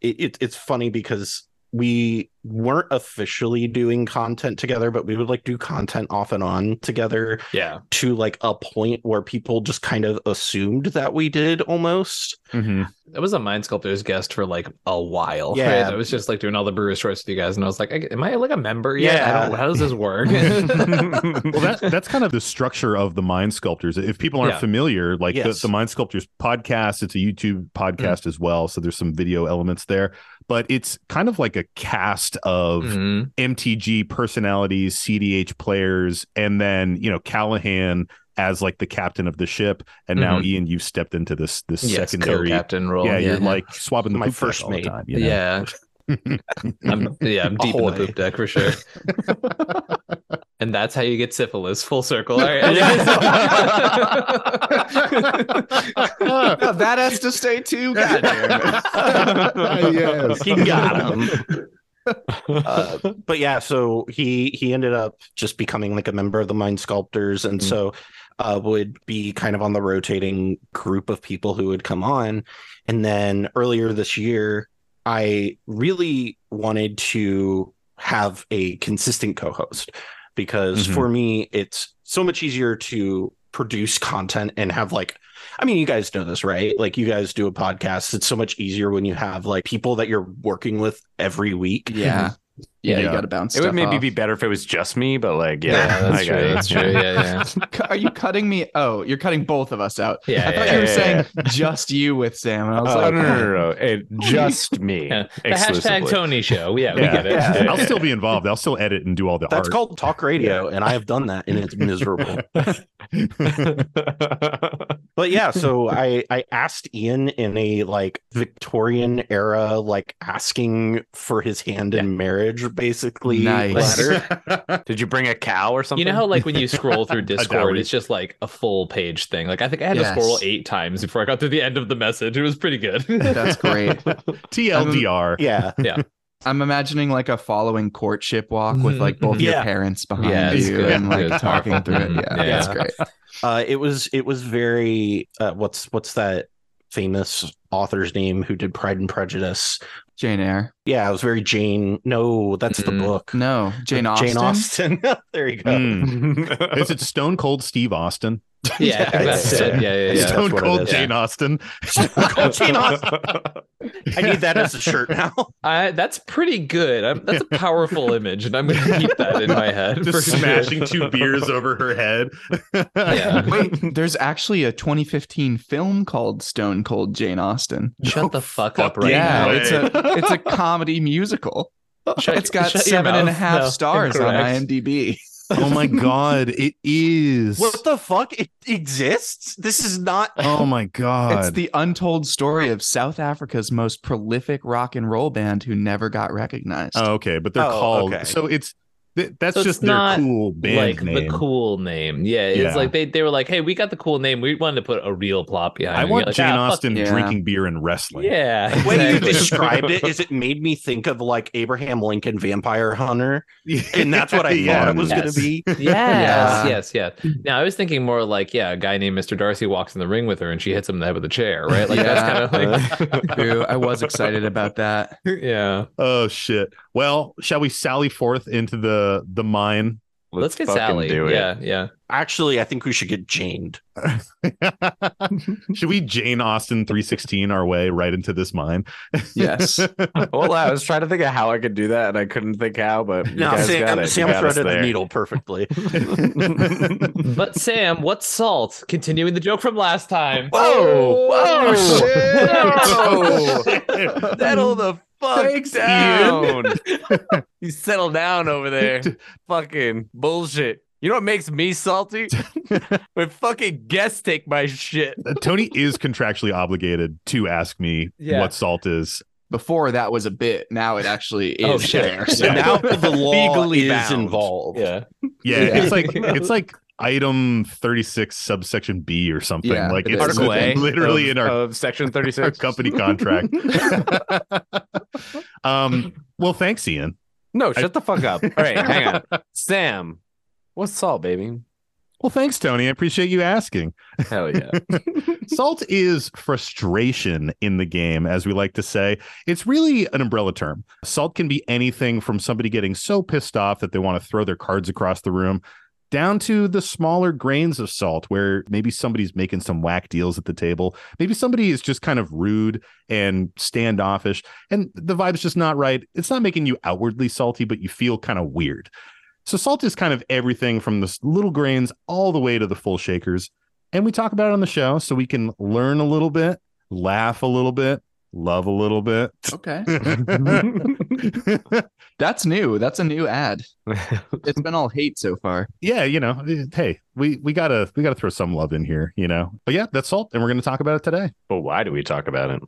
it, it, it's funny because we weren't officially doing content together, but we would like do content off and on together yeah. to like a point where people just kind of assumed that we did almost. Mhm. I was a mind sculptor's guest for like a while. Yeah. Right? I was just like doing all the brewer's choice with you guys, and I was like, Am I like a member yet? I Yeah. don't how does this work? <laughs> Well, <laughs> that that's kind of the structure of the Mind Sculptors. If people aren't Yeah. familiar, like Yes. the, the Mind Sculptors podcast, it's a YouTube podcast as well, so there's some video elements there. But it's kind of like a cast of Mhm. MTG personalities, CEDH players, and then you know Callahan as like the captain of the ship, and now Mhm. Ian, you've stepped into this this Yes, secondary. co-captain role. Yeah, yeah, you're like swapping the My poop deck first all the mate. time. You know? Yeah. <laughs> I'm yeah, I'm deep in the poop deck for sure. <laughs> and that's how you get syphilis. Full circle. All right. <laughs> No, that has to stay too. God damn it. yes. He got him. Uh, but yeah, so he he ended up just becoming like a member of the Mind Sculptors, and Mhm. so uh, would be kind of on the rotating group of people who would come on. And then earlier this year, I really wanted to have a consistent co-host because Mhm. for me, it's so much easier to produce content and have like I mean, you guys know this, right? Like you guys do a podcast. It's so much easier when you have like people that you're working with every week. Yeah. <laughs> Yeah, you got to bounce It would maybe off. be better if it was just me, but like, yeah, Yeah, that's I true. it. That's true. Yeah, yeah. <laughs> <laughs> Are you cutting me? Oh, you're cutting both of us out. Yeah, I thought yeah, you were yeah, saying <laughs> just you with Sam. And I was Oh, like, no, no, no, no. It, just me. Yeah. The hashtag Tony show. Yeah, we Yeah. get it. Yeah. I'll still be involved. I'll still edit and do all the That's art. called talk radio, and I have done that, and it's miserable. But yeah, so I I asked Ian in a like Victorian era, like asking for his hand in marriage, basically. Nice. letter. <laughs> Did you bring a cow or something? You know how like when you scroll through <laughs> Discord, it's just like a full page thing. Like I think I had Yes. to scroll eight times before I got to the end of the message. It was pretty good. that's great. <laughs> TLDR. Yeah, Yeah. I'm imagining like a following courtship walk with like both your parents behind Yeah, you good. and like talking powerful. through it. Yeah, Yeah. that's great. uh, it was it was very uh, what's what's that famous author's name who did Pride and Prejudice? Jane Eyre. Yeah, it was very Jane. No, that's Mm. the book. No, Jane Austen. Jane Austen. <laughs> there you go. Mm. <laughs> Is it Stone Cold Steve Austin? <laughs> yeah, that's Yeah. it. Yeah, yeah, yeah. Stone that's Cold. <laughs> <laughs> Jane Austen. Jane Austen. I need that as a shirt now. I, that's pretty good. I'm, that's a powerful image, and I'm going to keep that in my head. for Just sure. smashing two beers over her head. Yeah. Wait, there's actually a 2015 film called Stone Cold Jane Austen. Shut the fuck up fuck right yeah, now. it's a it's a comedy musical. Shut- It's got shut your seven and a mouth. half No, stars on. IMDb. Oh my <laughs> god, it is. What the fuck? It exists? This is not. <laughs> Oh my god. It's the untold story of South Africa's most prolific rock and roll band who never got recognized. Oh, okay, but they're Oh, called okay. so it's Th- that's So it's just their not cool band like name. the cool name. Yeah, it's Yeah. like they, they were like, hey, we got the cool name. We wanted to put a real plot behind I want You're like, Jane "Ah, Austen yeah. drinking beer and wrestling. Yeah. The way you described it <laughs> is it made me think of like Abraham Lincoln Vampire Hunter. And that's what I Yeah. <laughs> thought it was Yes. going to be. <laughs> Yes, Yeah. yes, yes. Yeah. Now I was thinking more like, yeah, a guy named Mr. Darcy walks in the ring with her and she hits him in the head with a chair, right? Like Yeah. that's kind of like True. I was excited about that. Yeah. Oh shit. Well, shall we sally forth into the the mine? Let's, get Sally. do it. Yeah, yeah. Actually, I think we should get Janed. <laughs> Should we Jane Austen 316 our way right into this mine? Yes. <laughs> well, I was trying to think of how I could do that, and I couldn't think how. But you No, guys Sam, got it. You Sam got us threaded the needle perfectly. <laughs> But Sam, what's salt? Continuing the joke from last time. Whoa! Whoa! Oh, shit. Whoa! Settle the fuck Thanks, down. <laughs> you settle down over there. <laughs> fucking bullshit. You know what makes me salty? <laughs> when fucking guests take my shit. Uh, Tony is contractually obligated to ask me Yeah. what salt is. Before that was a bit. Now it actually oh, is Oh, shit. there. So So now the law Legally is bound. involved. Yeah. Yeah, Yeah. it's like it's like item 36 subsection B or something. Yeah, like it it's is. Article A literally of, in our of section our <laughs> 36. company contract. <laughs> um, well, thanks, Ian. No, shut the fuck up. All right, hang on. <laughs> Sam, what's salt, baby? Well, thanks, Tony. I appreciate you asking. Hell yeah. Salt is frustration in the game, as we like to say. It's really an umbrella term. Salt can be anything from somebody getting so pissed off that they want to throw their cards across the room, down to the smaller grains of salt, where maybe somebody's making some whack deals at the table. Maybe somebody is just kind of rude and standoffish, and the vibe's just not right. It's not making you outwardly salty, but you feel kind of weird. So, salt is kind of everything from the little grains all the way to the full shakers and we talk about it on the show so we can learn a little bit, laugh a little bit, love a little bit. okay. <laughs> <laughs> <laughs> That's new. That's a new ad. It's been all hate so far. yeah, you know, hey, we we gotta we gotta throw some love in here, you know. But yeah, that's salt, and we're gonna talk about it today. but why do we talk about it?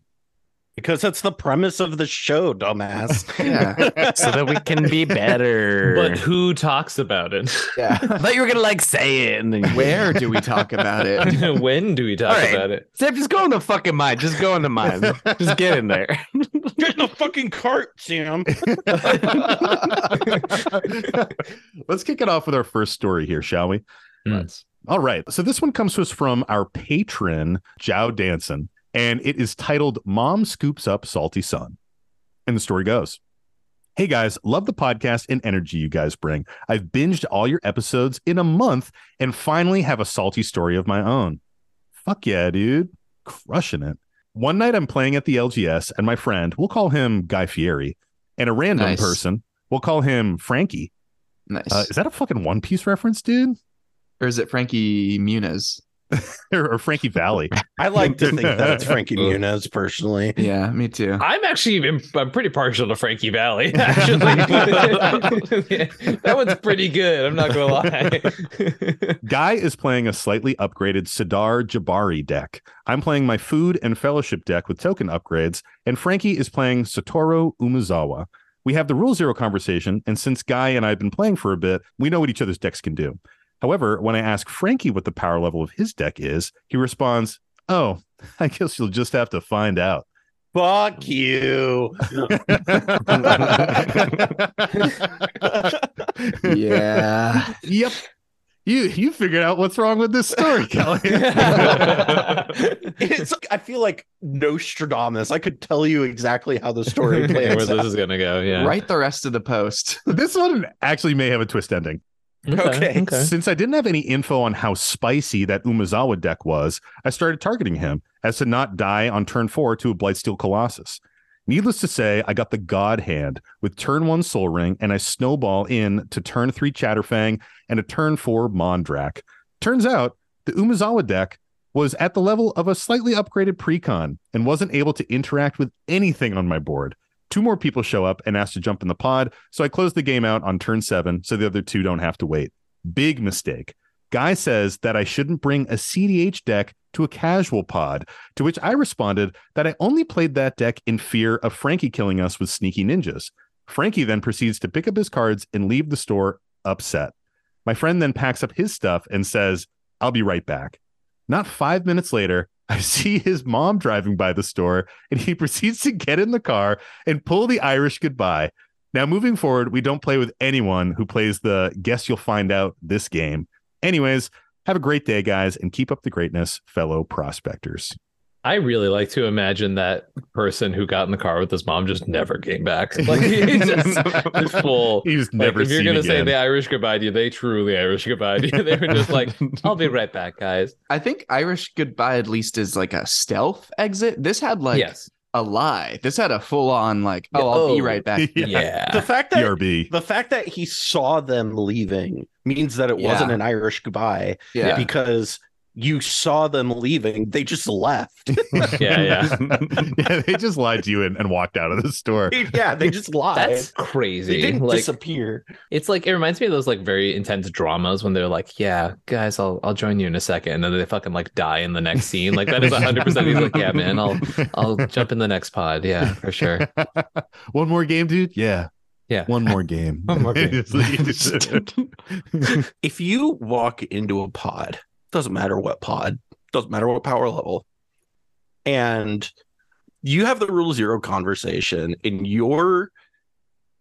Because that's the premise of the show, dumbass. <laughs> Yeah. So that we can be <laughs> better. But who talks about it? Yeah. <laughs> I thought you were gonna like say it and then Where do we talk about it? when do we talk All right. about it? Sam, just go in the fucking mind. Just go into mine. Just get in there. Get in the fucking cart, Sam. Let's kick it off with our first story here, shall we? Hmm. Let's. All right. So this one comes to us from our patron, Joe Danson, and it is titled Mom Scoops Up Salty Son. And the story goes Hey guys, love the podcast and energy you guys bring. I've binged all your episodes in a month and finally have a salty story of my own. Fuck yeah, dude. Crushing it. One night I'm playing at the LGS and my friend, we'll call him Guy Fieri, and a random Nice. person, we'll call him Frankie. Nice. Uh, is that a fucking One Piece reference, dude? or is it Frankie Muniz? Or, <laughs> or Frankie Valli? I like to think that it's Frankie <laughs> Muniz personally. Yeah, me too. I'm actually I'm, I'm pretty partial to Frankie Valli. <laughs> Actually, that one's pretty good. I'm not gonna lie. Guy is playing a slightly upgraded Sidar Jabari deck. I'm playing my food and fellowship deck with token upgrades, and Frankie is playing Satoru Umezawa. We have the rule zero conversation, and since Guy and I have been playing for a bit, we know what each other's decks can do. However, when I ask Frankie what the power level of his deck is, he responds, Oh, <laughs> I guess you'll just have to find out. Fuck you. yeah. <laughs> yep. You you figured out what's wrong with this story, Kelly. <laughs> it's I feel like Nostradamus. I could tell you exactly how the story Where plays. this is gonna go? Yeah. Write the rest of the post. this one actually may have a twist ending. Okay. Since I didn't have any info on how spicy that Umezawa deck was, I started targeting him as to not die on turn four to a Blightsteel Colossus. Needless to say, I got the God Hand with turn one Soul Ring, and I snowball in to turn three Chatterfang and a turn four Mondrak. Turns out the Umezawa deck was at the level of a slightly upgraded precon and wasn't able to interact with anything on my board. Two more people show up and ask to jump in the pod, so I close the game out on turn seven so the other two don't have to wait. Big mistake. Guy says that I shouldn't bring a CEDH deck to a casual pod, to which I responded that I only played that deck in fear of Frankie killing us with sneaky ninjas. Frankie then proceeds to pick up his cards and leave the store upset. My friend then packs up his stuff and says, I'll be right back. Not five minutes later, I see his mom driving by the store and he <laughs> proceeds to get in the car and pull the Irish goodbye. Now, moving forward, we don't play with anyone who plays the guess you'll find out this game. Anyways, have a great day, guys, and keep up the greatness, fellow prospectors. I really like to imagine that person who got in the car with his mom just never came back. <laughs> Like he just, <laughs> just full. He's Like, never if you're seen gonna say the Irish goodbye to you, they truly Irish goodbye to you. They were just like, <laughs> "I'll be right back, guys." I think Irish goodbye at least is like a stealth exit. This had like yes, a lie. This had a full on like, oh, I'll be Oh. right back. Yeah. yeah, The fact that BRB. the fact that he saw them leaving means that it wasn't an Irish goodbye Yeah. because you saw them leaving. They just left. <laughs> yeah, <laughs> yeah. yeah, they just lied to you and, and walked out of the store. yeah, they just <laughs> lied. That's crazy. they crazy. didn't Like disappear. it's like it reminds me of those like very intense dramas when they're like, "Yeah, guys, I'll I'll join you in a second. and then they fucking like die in the next scene. Like that is hundred percent. He's like, "Yeah, man, I'll I'll jump in the next pod. Yeah, for sure." One more game, dude? Yeah. Yeah. One more game. One more game. if you walk into a pod, doesn't matter what pod, doesn't matter what power level, and you have the rule zero conversation, and your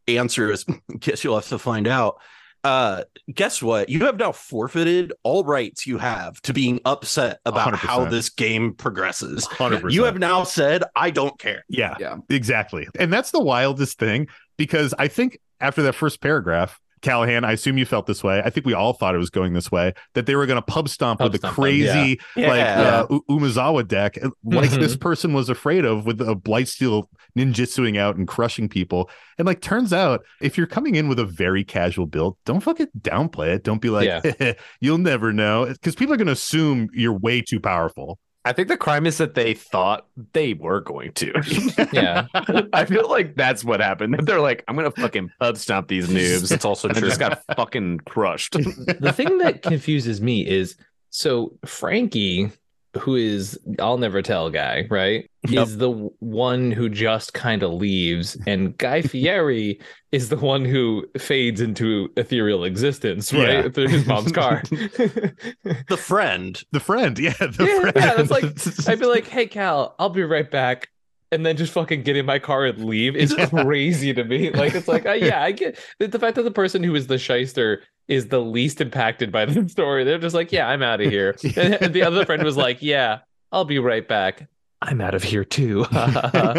answer is, <laughs> guess you'll have to find out. Uh, guess what? You have now forfeited all rights you have to being upset about how 100%. this game progresses. 100%. You have now said, I don't care. Yeah, Yeah. exactly. And that's the wildest thing because I think after that first paragraph, Callahan, I assume you felt this way. I think we all thought it was going this way that they were going to pub stomp Pub with the stomp them, crazy like Yeah. uh, Umezawa deck, like Mhm. this person was afraid of with a Blightsteel ninjutsuing out and crushing people. And like, turns out if you're coming in with a very casual build, don't fucking downplay it. Don't be like, <laughs> you'll never know, because people are going to assume you're way too powerful. I think the crime is that they thought they were going to. <laughs> Yeah. <laughs> I feel like that's what happened. They're like, I'm gonna fucking pub stomp these noobs. It's also and I true. just got fucking crushed. the thing that confuses me is so Frankie, who is I'll never tell guy, right? Yep. Is the one who just kind of leaves, and Guy <laughs> Fieri is the one who fades into ethereal existence, right? Yeah. Through his mom's <laughs> car. <laughs> the friend. The friend, yeah, the yeah, friend. yeah, that's like I'd be like, "Hey, Cal, I'll be right back," and then just fucking get in my car and leave is <laughs> crazy to me. Like, it's like, uh, yeah, I get the, the fact that the person who is the shyster is the least impacted by the <laughs> story. They're just like, "Yeah, I'm out of here," <laughs> and, and the other friend was like, "Yeah, I'll be right back." I'm out of here too. I,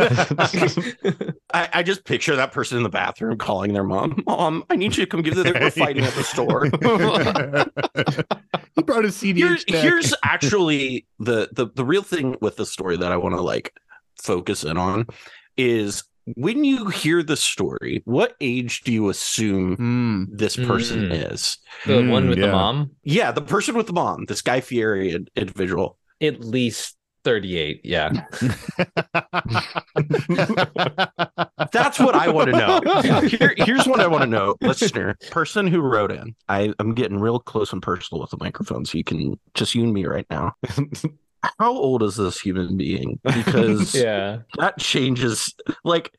I just picture that person in the bathroom calling their mom, Mom, I need you to come give the we're fighting at the store. he brought his CD. Here's, here's actually the, the the real thing with the story that I want to like focus in on is when you hear the story, what age do you assume Hmm. this person Mm. is? the Mm, one with yeah. the mom, Yeah, the person with the mom, this Guy Fieri individual. at least 38. Yeah. <laughs> That's what I want to know. Here, here's what I want to know, listener, person who wrote in. I, I'm getting real close and personal with the microphone, so you can just you and me right now. <laughs> How old is this human being? Because <laughs> Yeah. that changes. Like,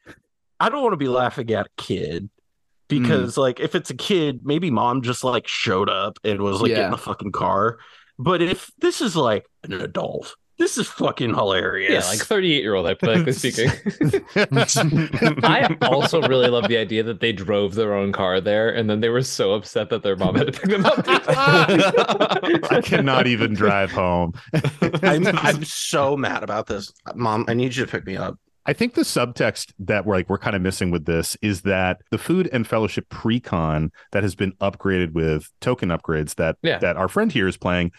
I don't want to be laughing at a kid because, mm. like, if it's a kid, maybe mom just like showed up and was like, Yeah. in the fucking car. But if this is like an adult, this is fucking hilarious. Yeah, like 38 year old, hypothetically speaking. <laughs> I also really love the idea that they drove their own car there and then they were so upset that their mom had to pick them up. I cannot even drive home. I'm I'm so mad about this, mom. I need you to pick me up. I think the subtext that we're like we're kind of missing with this is that the food and fellowship pre-con that has been upgraded with token upgrades that Yeah. that our friend here is playing.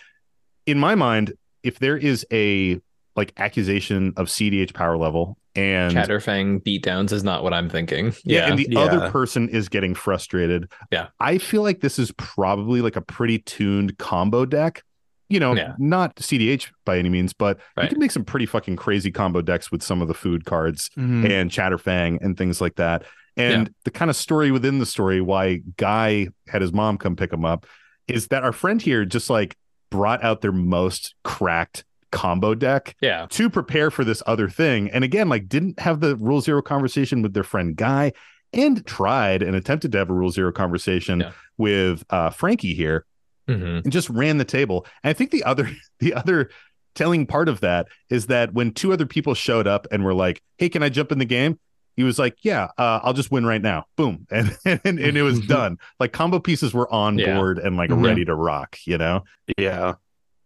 In my mind, if there is a like accusation of CEDH power level and Chatterfang beatdowns is not what I'm thinking. yeah, and the Yeah. other person is getting frustrated. Yeah. I feel like this is probably like a pretty tuned combo deck. You know, Yeah. not CEDH by any means, but you can make some pretty fucking crazy combo decks with some of the food cards Mhm. and Chatterfang and things like that. And the kind of story within the story why Guy had his mom come pick him up is that our friend here just like brought out their most cracked combo deck Yeah. to prepare for this other thing. And again, like didn't have the rule zero conversation with their friend Guy and tried and attempted to have a rule zero conversation Yeah. with uh, Frankie here Mhm. and just ran the table. And I think the other <laughs> the other telling part of that is that when two other people showed up and were like, "Hey, can I jump in the game?" He was like, "Yeah, uh, I'll just win right now." Boom, <laughs> and and, and it was done. Like combo pieces were on Yeah. board and like Mhm. ready to rock. You know. Yeah.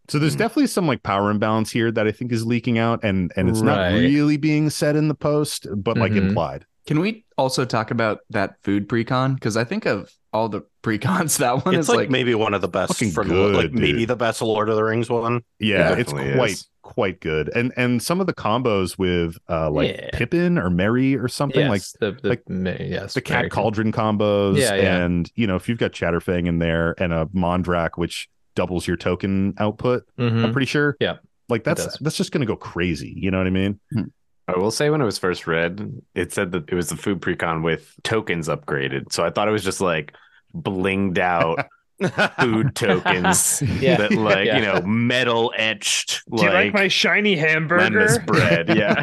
So there's Hmm. definitely some like power imbalance here that I think is leaking out, and and it's not really being said in the post, but like Mhm. implied. Can we also talk about that food precon? Because I think of all the precons, <laughs> that one It's is like, like, maybe one of the best Fucking from good, like maybe the best Lord of the Rings one. Yeah, It it's quite is. quite good, and and some of the combos with uh like Yeah. Pippin or Merry or something like the, the like ma- yes, the cat very cauldron combos Yeah, yeah. and you know if you've got chatterfang in there and a mondrak which doubles your token output Mhm. i'm pretty sure Yeah, like that's that's just gonna go crazy you know what i mean I will say when it was first read, it said that it was the food precon with tokens upgraded. So I thought it was just like blinged out <laughs> food <laughs> tokens Yeah. that like, Yeah. you know, metal etched Do you like my shiny hamburger? lemon bread. <laughs> Yeah.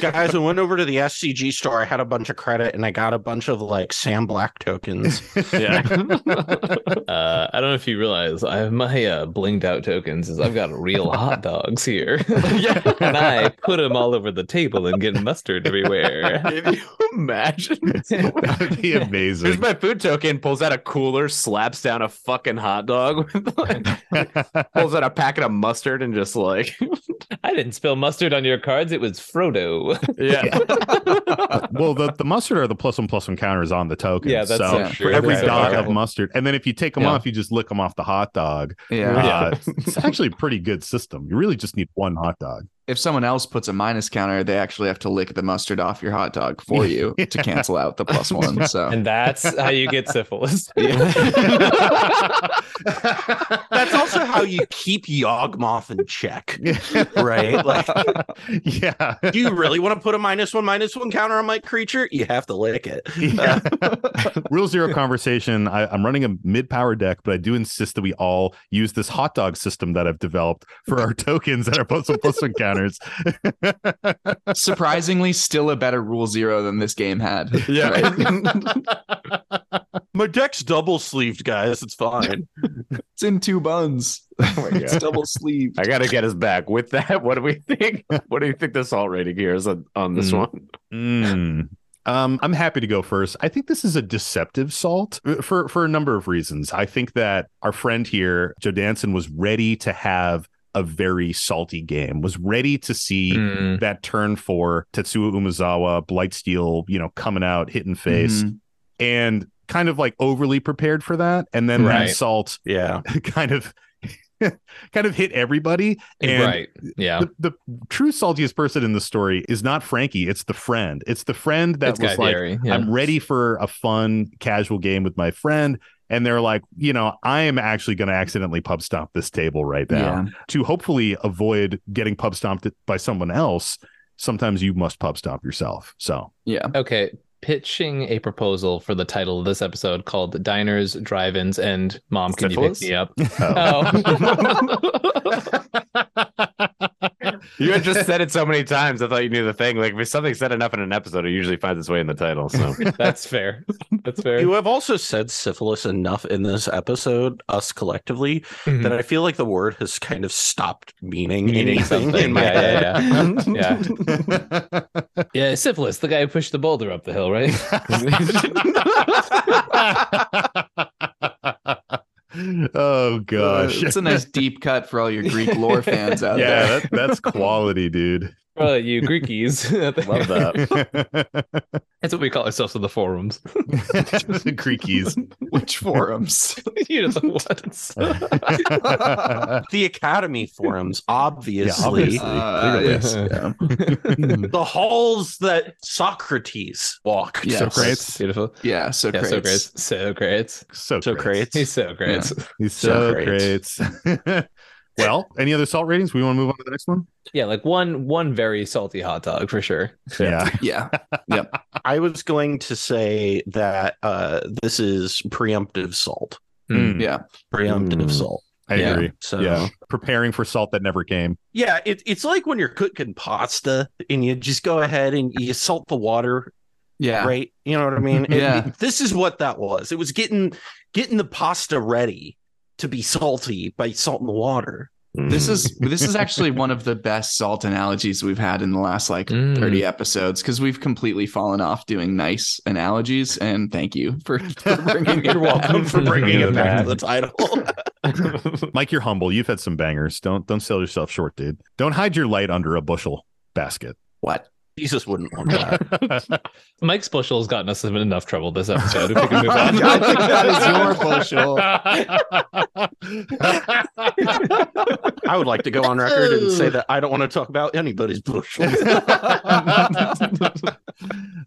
Guys, I went over to the SCG store. I had a bunch of credit and I got a bunch of like Sam Black tokens. <laughs> yeah. Uh, I don't know if you realize I have my uh, blinged out tokens. Is I've got real hot dogs here, Yeah, and I put them all over the table and get mustard everywhere. Can you imagine? that would be amazing Here's amazing my food token, pulls out a cooler, slaps down a fucking hot dog, with, <laughs> like, pulls out a packet of mustard and just like, <laughs> I didn't spill mustard on your cards. It was Frodo. <laughs> yeah. well the, the mustard are the plus one plus one counters on the token Yeah, that's so so for true. every That's dot incredible. of mustard and then if you take them Yeah. off you just lick them off the hot dog yeah. uh, it's actually a pretty good system you really just need one hot dog If someone else puts a minus counter, they actually have to lick the mustard off your hot dog for you <laughs> to cancel out the plus one. So and that's how you get syphilis. <laughs> <laughs> That's also how you keep Yawgmoth in check, right? Like, yeah do you really want to put a minus one, minus one counter on my creature? You have to lick it. Yeah. Rule zero conversation. I, I'm running a mid power deck, but I do insist that we all use this hot dog system that I've developed for our tokens that are plus one plus one counters. surprisingly, still a better rule zero than this game had. Yeah. Right? <laughs> my deck's double sleeved, guys. It's fine. it's in two buns. Oh my it's double sleeve. I gotta get us back with that. What do we think? What do you think the salt rating here is on, on this Mm. one? Mm. Um, I'm happy to go first. I think this is a deceptive salt uh, for for a number of reasons. I think that our friend here, Joe Danson, was ready to have a very salty game. Was ready to see Mm, that turn for Tetsuo Umezawa, Blightsteel, you know, coming out, hitting face, Mhm. and kind of like overly prepared for that. And then Right. that salt Yeah. <laughs> kind of <laughs> kind of hit everybody. And right. Yeah. the, the true saltiest person in the story is not Frankie, it's the friend. It's the friend that It's was Guy like, yeah. I'm ready for a fun, casual game with my friend. And they're like, you know, I am actually going to accidentally pub stomp this table right now Yeah. to hopefully avoid getting pub stomped by someone else. Sometimes you must pub stomp yourself. So Yeah. Okay, pitching a proposal for the title of this episode called "Diners, Drive-ins, and Mom, Can You Pick Me Up?" <laughs> Oh. oh. <laughs> <laughs> You had just said it so many times. I thought you knew the thing. Like if something's said enough in an episode, it usually finds its way in the title. So <laughs> That's fair. That's fair. You have also said syphilis enough in this episode, us collectively, Mhm. that I feel like the word has kind of stopped meaning, Meaning anything something. in my Yeah, head. yeah, <laughs> yeah. yeah, syphilis, the guy who pushed the boulder up the hill, right? <laughs> oh Uh, gosh. it's a nice deep cut for all your Greek lore fans out <laughs> yeah, there. that, that's quality, dude. Oh, you Greekies. <laughs> Love that. <laughs> That's what we call ourselves in the forums. the <laughs> Greekies. Which forums? you know the ones. the Academy forums, obviously. obviously. Uh, yes. Yeah. the halls that Socrates walked. Yes. Socrates. Beautiful. Yeah. So Yeah, so great. great. So great. So, So great. great. He's so great. He's so So great. Well, any other salt ratings? We want to move on to the next one? Yeah, like one one very salty hot dog for sure. Yeah. Yeah. <laughs> Yeah. <laughs> I was going to say that uh, this is preemptive salt. Mm, Yeah. Preemptive Mm. salt. I Yeah. agree. So Yeah. Preparing for salt that never came. Yeah, it, it's like when you're cooking pasta and you just go ahead and you salt the water Yeah. right? You know what I mean? <laughs> Yeah. it- this is what that was. It was getting getting the pasta ready to be salty by salt in the water. This is this is actually one of the best salt analogies we've had in the last like Mm. 30 episodes because we've completely fallen off doing nice analogies and thank you for, for bringing You're welcome for <laughs> bringing it back to the title. <laughs> <laughs> Mike, you're humble. You've had some bangers. Don't don't sell yourself short, dude. Don't hide your light under a bushel basket. what Jesus wouldn't want that. <laughs> Mike's bushel has gotten us in enough trouble this episode. If we can move <laughs> I think that is your bushel. <laughs> I would like to go on record and say that I don't want to talk about anybody's bushel.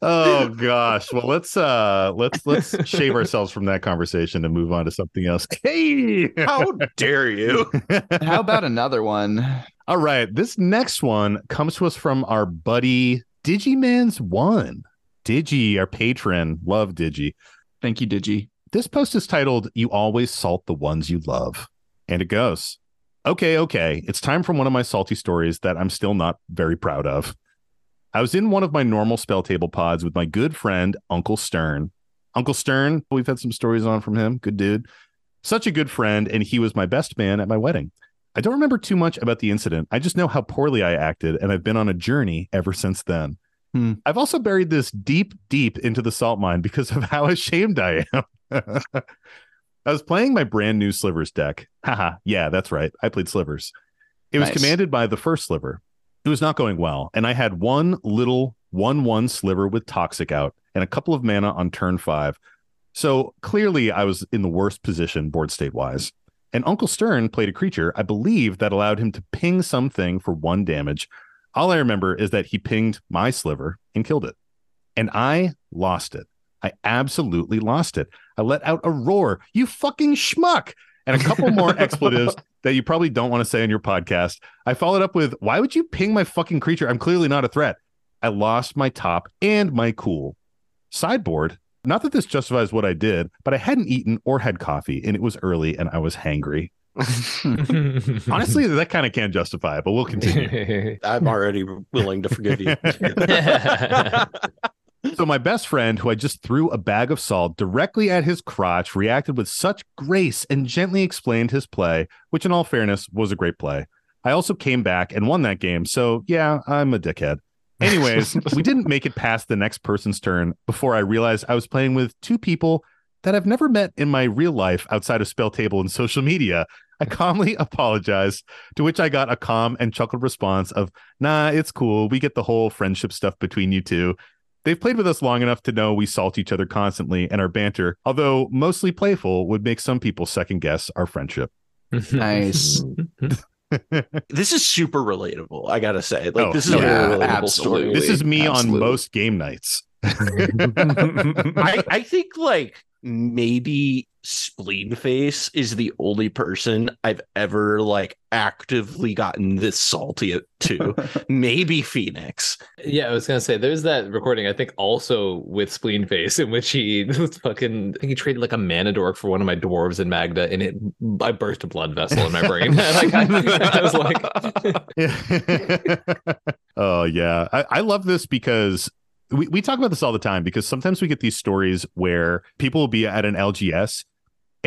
oh gosh. Well, let's uh let's let's shave ourselves from that conversation and move on to something else. Hey. How dare you? How about another one? All right. This next one comes to us from our buddy Digiman's One. Digi, our patron. Love Digi. Thank you, Digi. This post is titled You Always Salt the Ones You Love. And it goes, Okay, okay. It's time for one of my salty stories that I'm still not very proud of. I was in one of my normal spell table pods with my good friend, Uncle Stern. Uncle Stern, we've had some stories on from him. Good dude. Such a good friend, and he was my best man at my wedding. I don't remember too much about the incident. I just know how poorly I acted, and I've been on a journey ever since then. Hmm. I've also buried this deep, deep into the salt mine because of <laughs> how ashamed I am. I was playing my brand new Slivers deck. Haha, yeah, that's right. I played Slivers. It was Nice. commanded by the first sliver. It was not going well, and I had one little 1 1 sliver with Toxic out and a couple of mana on turn five. So clearly, I was in the worst position board state wise. And Uncle Stern played a creature, I believe, that allowed him to ping something for one damage. All I remember is that he pinged my sliver and killed it. And I lost it. I absolutely lost it. I let out a roar, you fucking schmuck, and a couple more <laughs> expletives that you probably don't want to say on your podcast. I followed up with, why would you ping my fucking creature? I'm clearly not a threat. I lost my top and my cool. Sideboard, not that this justifies what I did, but I hadn't eaten or had coffee, and it was early and I was hangry. <laughs> Honestly, that kind of can justify it, but we'll continue. <laughs> I'm already willing to forgive you. <laughs> So my best friend, who I just threw a bag of salt directly at his crotch, reacted with such grace and gently explained his play, which in all fairness was a great play. I also came back and won that game, so yeah, I'm a dickhead. <laughs> Anyways, we didn't make it past the next person's turn before I realized I was playing with two people that I've never met in my real life outside of Spell Table and social media. I calmly <laughs> apologized, to which I got a calm and chuckled response of, nah, it's cool. We get the whole friendship stuff between you two. They've played with us long enough to know we salt each other constantly, and our banter, although mostly playful, would make some people second guess our friendship. <laughs> Nice. <laughs> this is super relatable. I gotta say, like Oh, this is a yeah, very relatable absolutely. story. This is me Absolutely. on most game nights. <laughs> I, I think like maybe Spleen Face is the only person I've ever like actively gotten this salty to. <laughs> maybe Phoenix. Yeah, I was gonna say there's that recording. I think also with Spleen Face in which he <laughs> was fucking. I think he traded like a mana dork for one of my dwarves in Magda, and it I burst a blood vessel in my brain. <laughs> like I, I was like, oh yeah, I, I love this because we, we talk about this all the time because sometimes we get these stories where people will be at an LGS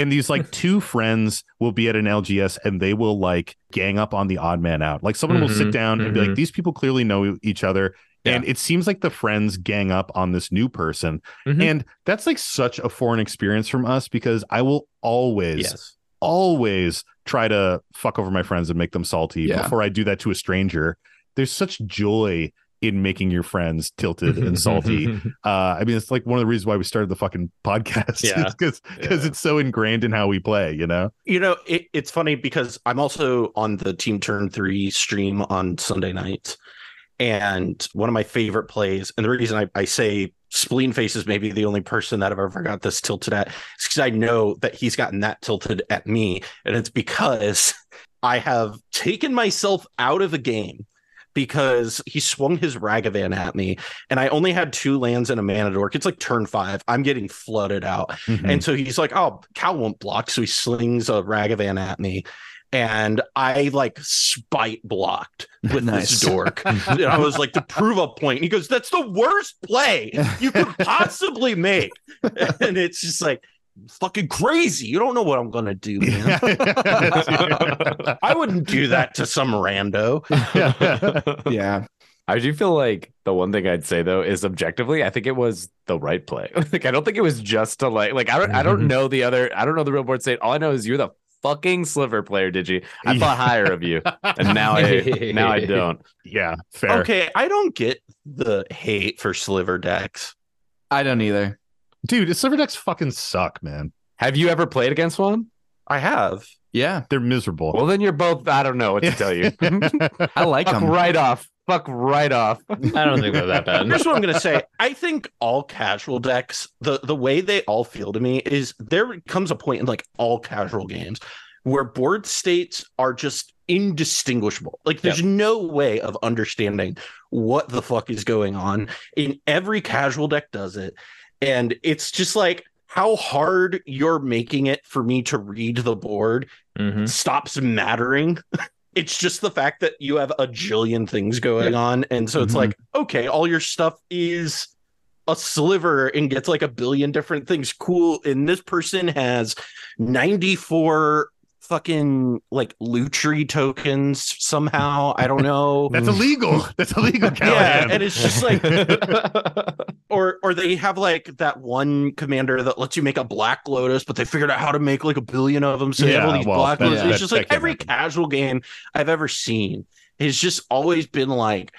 and these like <laughs> two friends will be at an LGS and they will like gang up on the odd man out. Like someone will sit Mhm, down and be like, mhm. these people clearly know each other. Yeah. And it seems like the friends gang up on this new person. Mhm. And that's like such a foreign experience from us because I will always Yes. always try to fuck over my friends and make them salty Yeah. before I do that to a stranger. There's such joy in making your friends tilted and salty. <laughs> Uh, I mean, it's like one of the reasons why we started the fucking podcast. Yeah. because because Yeah. it's so ingrained in how we play. You know. You know, it, it's funny because I'm also on the Team Turn 3 stream on Sunday nights. And one of my favorite plays, and the reason I, I say Spleen Face is maybe the only person that I've ever got this tilted at, is because I know that he's gotten that tilted at me. And it's because <laughs> I have taken myself out of the game because he swung his Ragavan at me, and I only had two lands and a mana dork. It's like turn five. I'm getting flooded out. Mm-hmm. And so he's like, oh, Cal won't block. So he slings a Ragavan at me. and I like spite blocked <laughs> with Nice. this dork. <laughs> and I was like to prove a point. And he goes, "That's the worst play you could <laughs> possibly make," and it's just like fucking crazy. You don't know what I'm gonna do, <laughs> man. I wouldn't do that to some rando. <laughs> Yeah. I do feel like the one thing I'd say though is objectively, I think it was the right play. <laughs> like I don't think it was just to like like I don't I don't mm-hmm. know the other I don't know the real board state. All I know is you're the fucking sliver player, did you? I thought higher of you. And now I now I don't. yeah, fair. Okay, I don't get the hate for sliver decks. I don't either. Dude, sliver decks fucking suck, man. Have you ever played against one? I have. Yeah. They're miserable. Well then you're both I don't know what to tell you. <laughs> I like Fuck them. right off. Fuck right off. I don't think they're that bad. Here's what I'm gonna say. I think all casual decks, the the way they all feel to me is there comes a point in like all casual games where board states are just indistinguishable. Like there's no way of understanding what the fuck is going on. In every casual deck does it. And it's just like how hard you're making it for me to read the board Mhm. stops mattering. <laughs> It's just the fact that you have a jillion things going on. And so it's Mhm. like, okay, all your stuff is a sliver and gets like a billion different things. Cool. And this person has 94 fucking like Lutri tokens somehow. I don't know. That's illegal. <laughs> That's illegal, yeah. And it's just like, <laughs> or or they have like that one commander that lets you make a black lotus, but they figured out how to make like a billion of them. So they have all Yeah, these well, black lotus. that- it's just like every happen. casual game I've ever seen has just always been like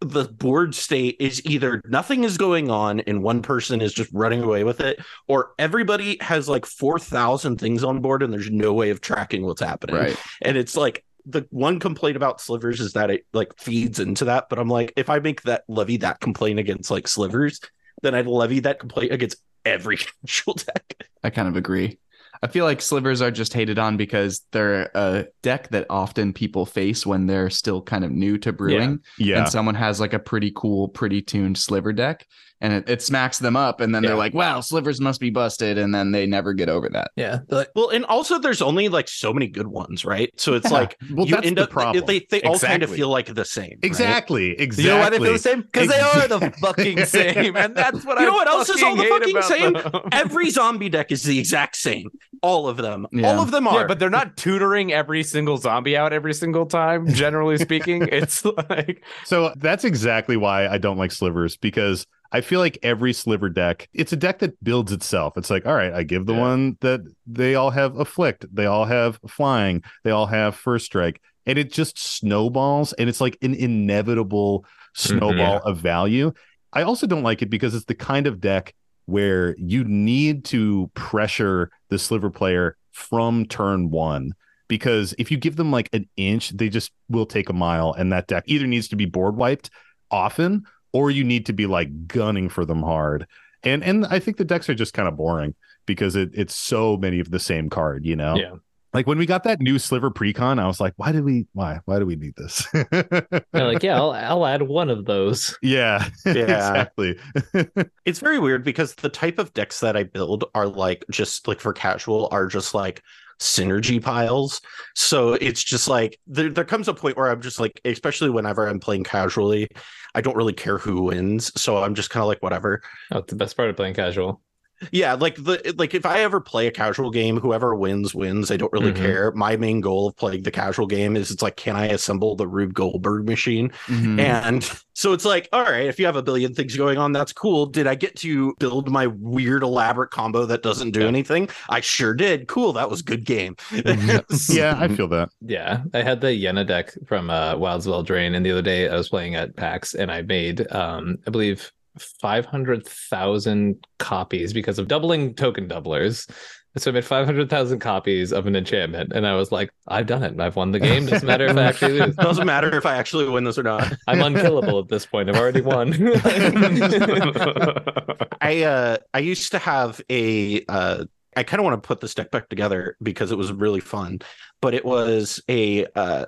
the board state is either nothing is going on and one person is just running away with it, or everybody has like four thousand things on board and there's no way of tracking what's happening Right. and it's like the one complaint about slivers is that it like feeds into that but i'm like if i make that levy that complaint against like slivers then i'd levy that complaint against every <laughs> casual deck I kind of agree. I feel like slivers are just hated on because they're a deck that often people face when they're still kind of new to brewing. yeah. And someone has like a pretty cool, pretty tuned sliver deck and it, it smacks them up. And then Yeah. they're like, wow, slivers must be busted. And then they never get over that. Yeah. Like, well and also there's only like so many good ones right so it's Yeah. like well, you end the up problem. they, they all kind of feel like the same right? exactly. Exactly. You know why they feel the same? Because they are the fucking <laughs> same, and that's what You I know what else is all the fucking same? <laughs> every zombie deck is the exact same all of them Yeah. all of them are Yeah, but they're not tutoring every single zombie out every single time. Generally speaking, <laughs> it's like So that's exactly why I don't like slivers because I feel like every sliver deck, it's a deck that builds itself. It's like, all right, I give the Yeah. one that they all have afflict, they all have flying, they all have first strike, and it just snowballs and it's like an inevitable mm-hmm, snowball of value. I also don't like it because it's the kind of deck where you need to pressure the sliver player from turn one. Because if you give them like an inch, they just will take a mile, and that deck either needs to be board wiped often, or you need to be like gunning for them hard. And and I think the decks are just kind of boring because it, it's so many of the same card, you know. Yeah. Like when we got that new sliver precon, I was like, why did we why why do we need this? <laughs> they're like, yeah, I'll, I'll add one of those. yeah, <laughs> Yeah. exactly. <laughs> it's very weird because the type of decks that I build are like just like for casual are just like synergy piles. So it's just like there there comes a point where I'm just like, especially whenever I'm playing casually, I don't really care who wins. So I'm just kind of like whatever. Oh, it's the best part of playing casual. Yeah, like the like if I ever play a casual game, whoever wins wins. I don't really Mhm. care. My main goal of playing the casual game is it's like, can I assemble the Rube Goldberg machine? Mhm. And <laughs> so it's like, all right, if you have a billion things going on, that's cool. Did I get to build my weird elaborate combo that doesn't do Yeah. anything? I sure did. Cool. That was good game. <laughs> yeah, I feel that. Yeah, I had the Yenna deck from uh, Wilds of Eldraine, and the other day I was playing at PAX, and I made, um, I believe, five hundred thousand copies because of doubling token doublers. So I made five hundred thousand copies of an enchantment, and I was like, "I've done it. I've won the game. Doesn't matter if I <laughs> actually lose. Doesn't matter if I actually win this or not. <laughs> I'm unkillable at this point. I've already won." <laughs> I uh I used to have a uh I kind of want to put this deck back together because it was really fun, but it was a uh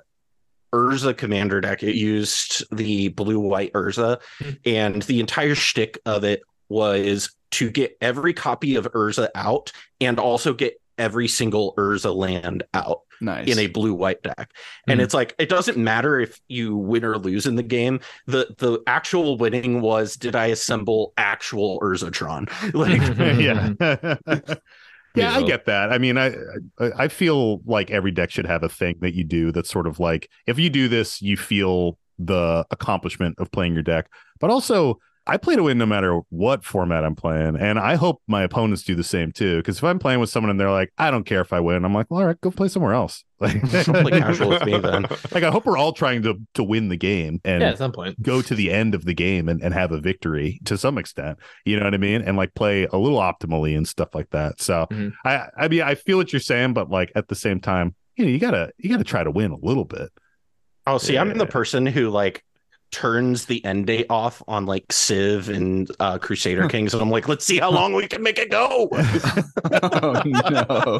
Urza commander deck. It used the blue white Urza, and the entire shtick of it was to get every copy of Urza out and also get every single Urza land out Nice. in a blue white deck. And Mhm. it's like it doesn't matter if you win or lose in the game. The the actual winning was did I assemble actual Urzatron? <laughs> Like <laughs> yeah. <laughs> yeah, I get that. I mean, I I I feel like every deck should have a thing that you do that's sort of like if you do this, you feel the accomplishment of playing your deck. But also, I play to win no matter what format I'm playing, and I hope my opponents do the same too. Because if I'm playing with someone and they're like, "I don't care if I win," I'm like, well, "All right, go play somewhere else." Like, <laughs> play casual with me then. <laughs> like I hope we're all trying to to win the game and yeah, at some point. go to the end of the game and, and have a victory to some extent. You know what I mean? And like play a little optimally and stuff like that. So Mhm. I I mean I feel what you're saying, but like at the same time, you know, you gotta you gotta try to win a little bit. Oh, see, I'm the person who like turns the end date off on like Civ and uh, Crusader Kings, and I'm like, let's see how long we can make it go. <laughs> oh no.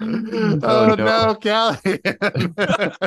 Oh no, Callie. <laughs>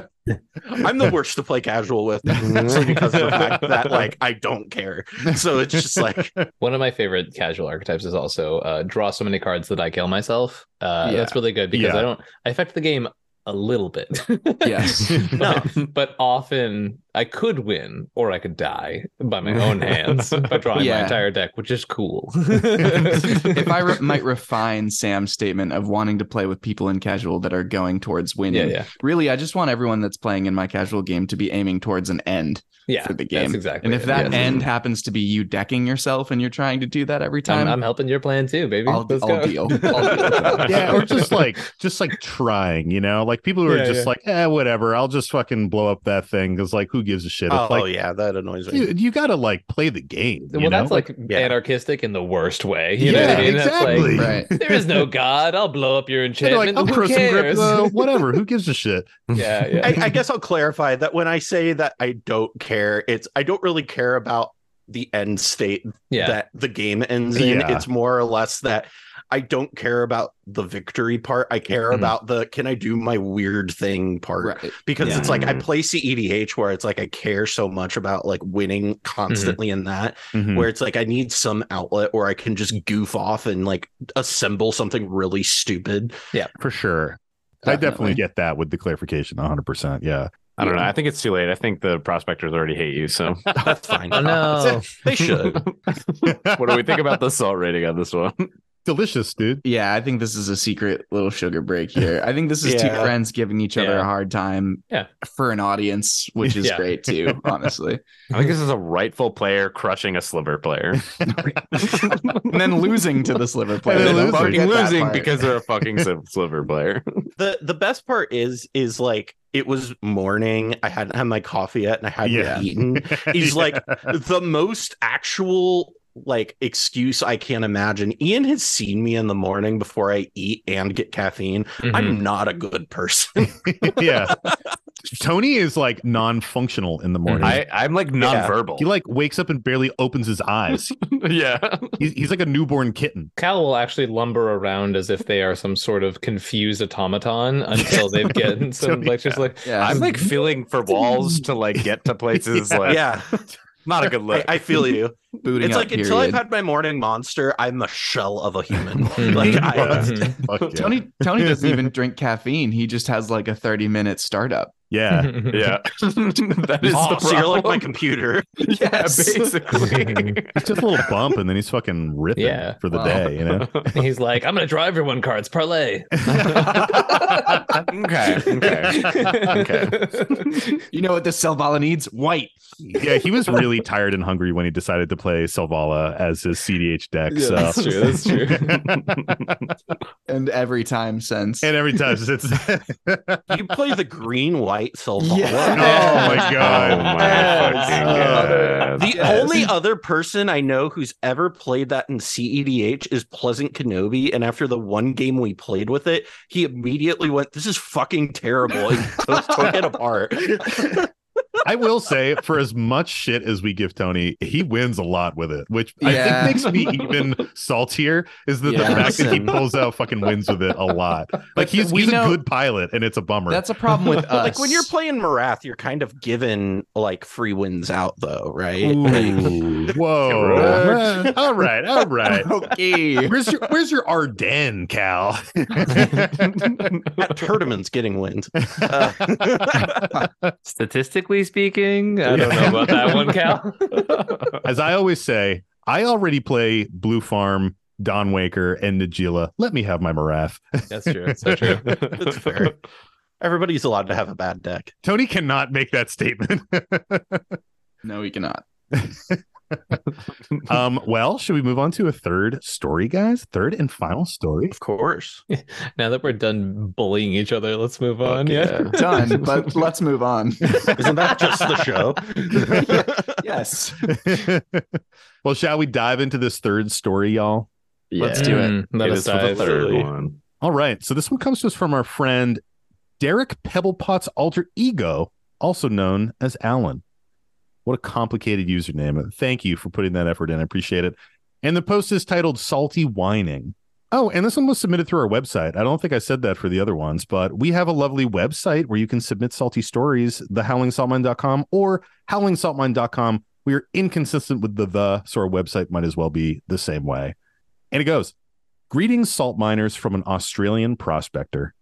I'm the worst to play casual with simply because of the fact that like I don't care. So it's just like <laughs> One of my favorite casual archetypes is also uh, draw so many cards that I kill myself. Uh, Yeah. That's really good because Yeah. I don't I affect the game a little bit. <laughs> Yes. <laughs> no. but often I could win or I could die by my own hands <laughs> by drawing my entire deck, which is cool. if I re- might refine Sam's statement of wanting to play with people in casual that are going towards winning, yeah, yeah. really, I just want everyone that's playing in my casual game to be aiming towards an end yeah. for the That's game. exactly. And if it, that yes. end happens to be you decking yourself and you're trying to do that every I'm, time, I'm helping your plan too, baby. I'll, Let's I'll go. deal. I'll deal yeah, or just like just like trying, you know, like people who are Yeah, just yeah. like, eh, whatever, I'll just fucking blow up that thing because like who gives a shit? Oh It's like yeah, that annoys me. you, you gotta like play the game. you Well, that's like Yeah. anarchistic in the worst way. You know yeah, what I mean? That's exactly. like, Right. <laughs> there is no God. I'll blow up your And they're like, enchantment. I'll Who throw some grip, uh, <laughs> whatever. Who gives a shit? yeah, yeah. <laughs> I, I guess I'll clarify that when I say that I don't care, it's I don't really care about the end state yeah. that the game ends in. Yeah. It's more or less that I don't care about the victory part. I care Mhm. about the can I do my weird thing part. Right. Because Yeah. it's like I play CEDH where it's like I care so much about like winning constantly in that Mhm. where it's like I need some outlet where I can just goof off and like assemble something really stupid. Yeah, for sure. I definitely Definitely. get that with the clarification 100%. Yeah. I don't know. I think it's too late. I think the prospectors already hate you. So <laughs> That's fine. <laughs> Oh no. They should. <laughs> what do we think about the salt rating on this one? Delicious, dude. Yeah, I think this is a secret little sugar break here. I think this is two <laughs> friends giving each other Yeah. a hard time Yeah. for an audience, which is <laughs> Yeah. great too, <laughs> honestly. I think this is a rightful player crushing a sliver player. and then losing to the sliver player. And then losing. fucking losing because they're a fucking sliver player. the the best part is is like it was morning i hadn't had my coffee yet and i hadn't Yeah. eaten He's like the most actual like excuse i can't imagine ian has seen me in the morning before i eat and get caffeine Mhm. i'm not a good person <laughs> yeah. <laughs> Tony is like non-functional in the morning. I, I'm like nonverbal. he like wakes up and barely opens his eyes. <laughs> yeah. He's, he's like a newborn kitten. Cal will actually lumber around as if they are some sort of confused automaton until they've gotten some like just like Yeah. I'm like feeling for walls to like get to places like yeah not a good I, look. I feel you booting it's up like until i've had my morning monster i'm a shell of a human <laughs> like I, Mhm. <laughs> Yeah. Tony Tony doesn't even <laughs> drink caffeine. He just has like a 30 minute startup. Yeah. yeah. that is oh, the so you're like my problem. computer Yeah, basically. It's just a little bump and then he's fucking ripping Yeah. for the Wow. day, you know? He's like, I'm gonna draw everyone cards, parlay. okay. Okay. Okay. You know what this Selvala needs? White. Yeah, he was really tired and hungry when he decided to play Selvala as his CEDH deck. Yeah, so that's true. That's true. <laughs> And every time since. and every time since. <laughs> you play the green white Selvala. Yeah. Oh my god. Oh my <laughs> Yes. fucking god. The Yes. only other person I know who's ever played that in CEDH is Pleasant Kenobi. And after the one game we played with it, he immediately went, This is fucking terrible. And took it apart. I will say, for as much shit as we give Tony, he wins a lot with it, which Yeah. I think makes me <laughs> even saltier. Is that Yeah. the fact that he pulls out fucking wins with it a lot. Like he's we he's know- a good pilot, and it's a bummer. That's a problem with <laughs> us. like when you're playing Marath, you're kind of given like free wins out though, right? Like, Ooh, <laughs> whoa! all right, all right. okay. Where's your Where's your Ardennes, Cal? at tournaments getting wins. Uh, Statistically speaking, I don't know about that one, Cal. <laughs> As I always say, I already play Blue Farm, Don Waker, and Najeela. Let me have my Marath. That's true. So true. <laughs> that's fair. Everybody's allowed to have a bad deck. Tony cannot make that statement. <laughs> No, he cannot. <laughs> um, well, should we move on to a third story, guys? Third and final story. Of course. <laughs> Now that we're done bullying each other, let's move on. Fuck yeah. <laughs> Done. But let's move on. Isn't that just the show? yes. well, shall we dive into this third story, y'all? Let's do it. Mm, let It us is for the third Absolutely. one. All right. So this one comes to us from our friend Derek Pebblepot's alter ego, also known as Alan. What a complicated username. Thank you for putting that effort in. I appreciate it. And the post is titled Salty Whining. Oh, and this one was submitted through our website. I don't think I said that for the other ones, but we have a lovely website where you can submit salty stories, thehowlingsaltmine.com or howlingsaltmine.com. We are inconsistent with the the, so our website might as well be the same way. And it goes Greetings, salt miners from an Australian prospector.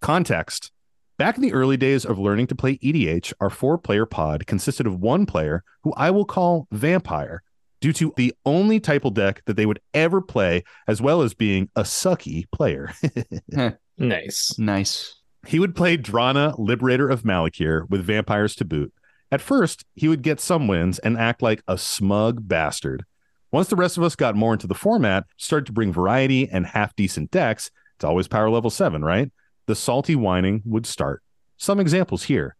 Context Back in the early days of learning to play EDH, our four player pod consisted of one player who I will call Vampire due to the only typal deck that they would ever play, as well as being a sucky player. <laughs> Nice. Nice. He would play Drana, Liberator of Malakir, with vampires to boot. At first, he would get some wins and act like a smug bastard. Once the rest of us got more into the format, started to bring variety and half decent decks, it's always power level 7, right? The salty whining would start. Some examples here.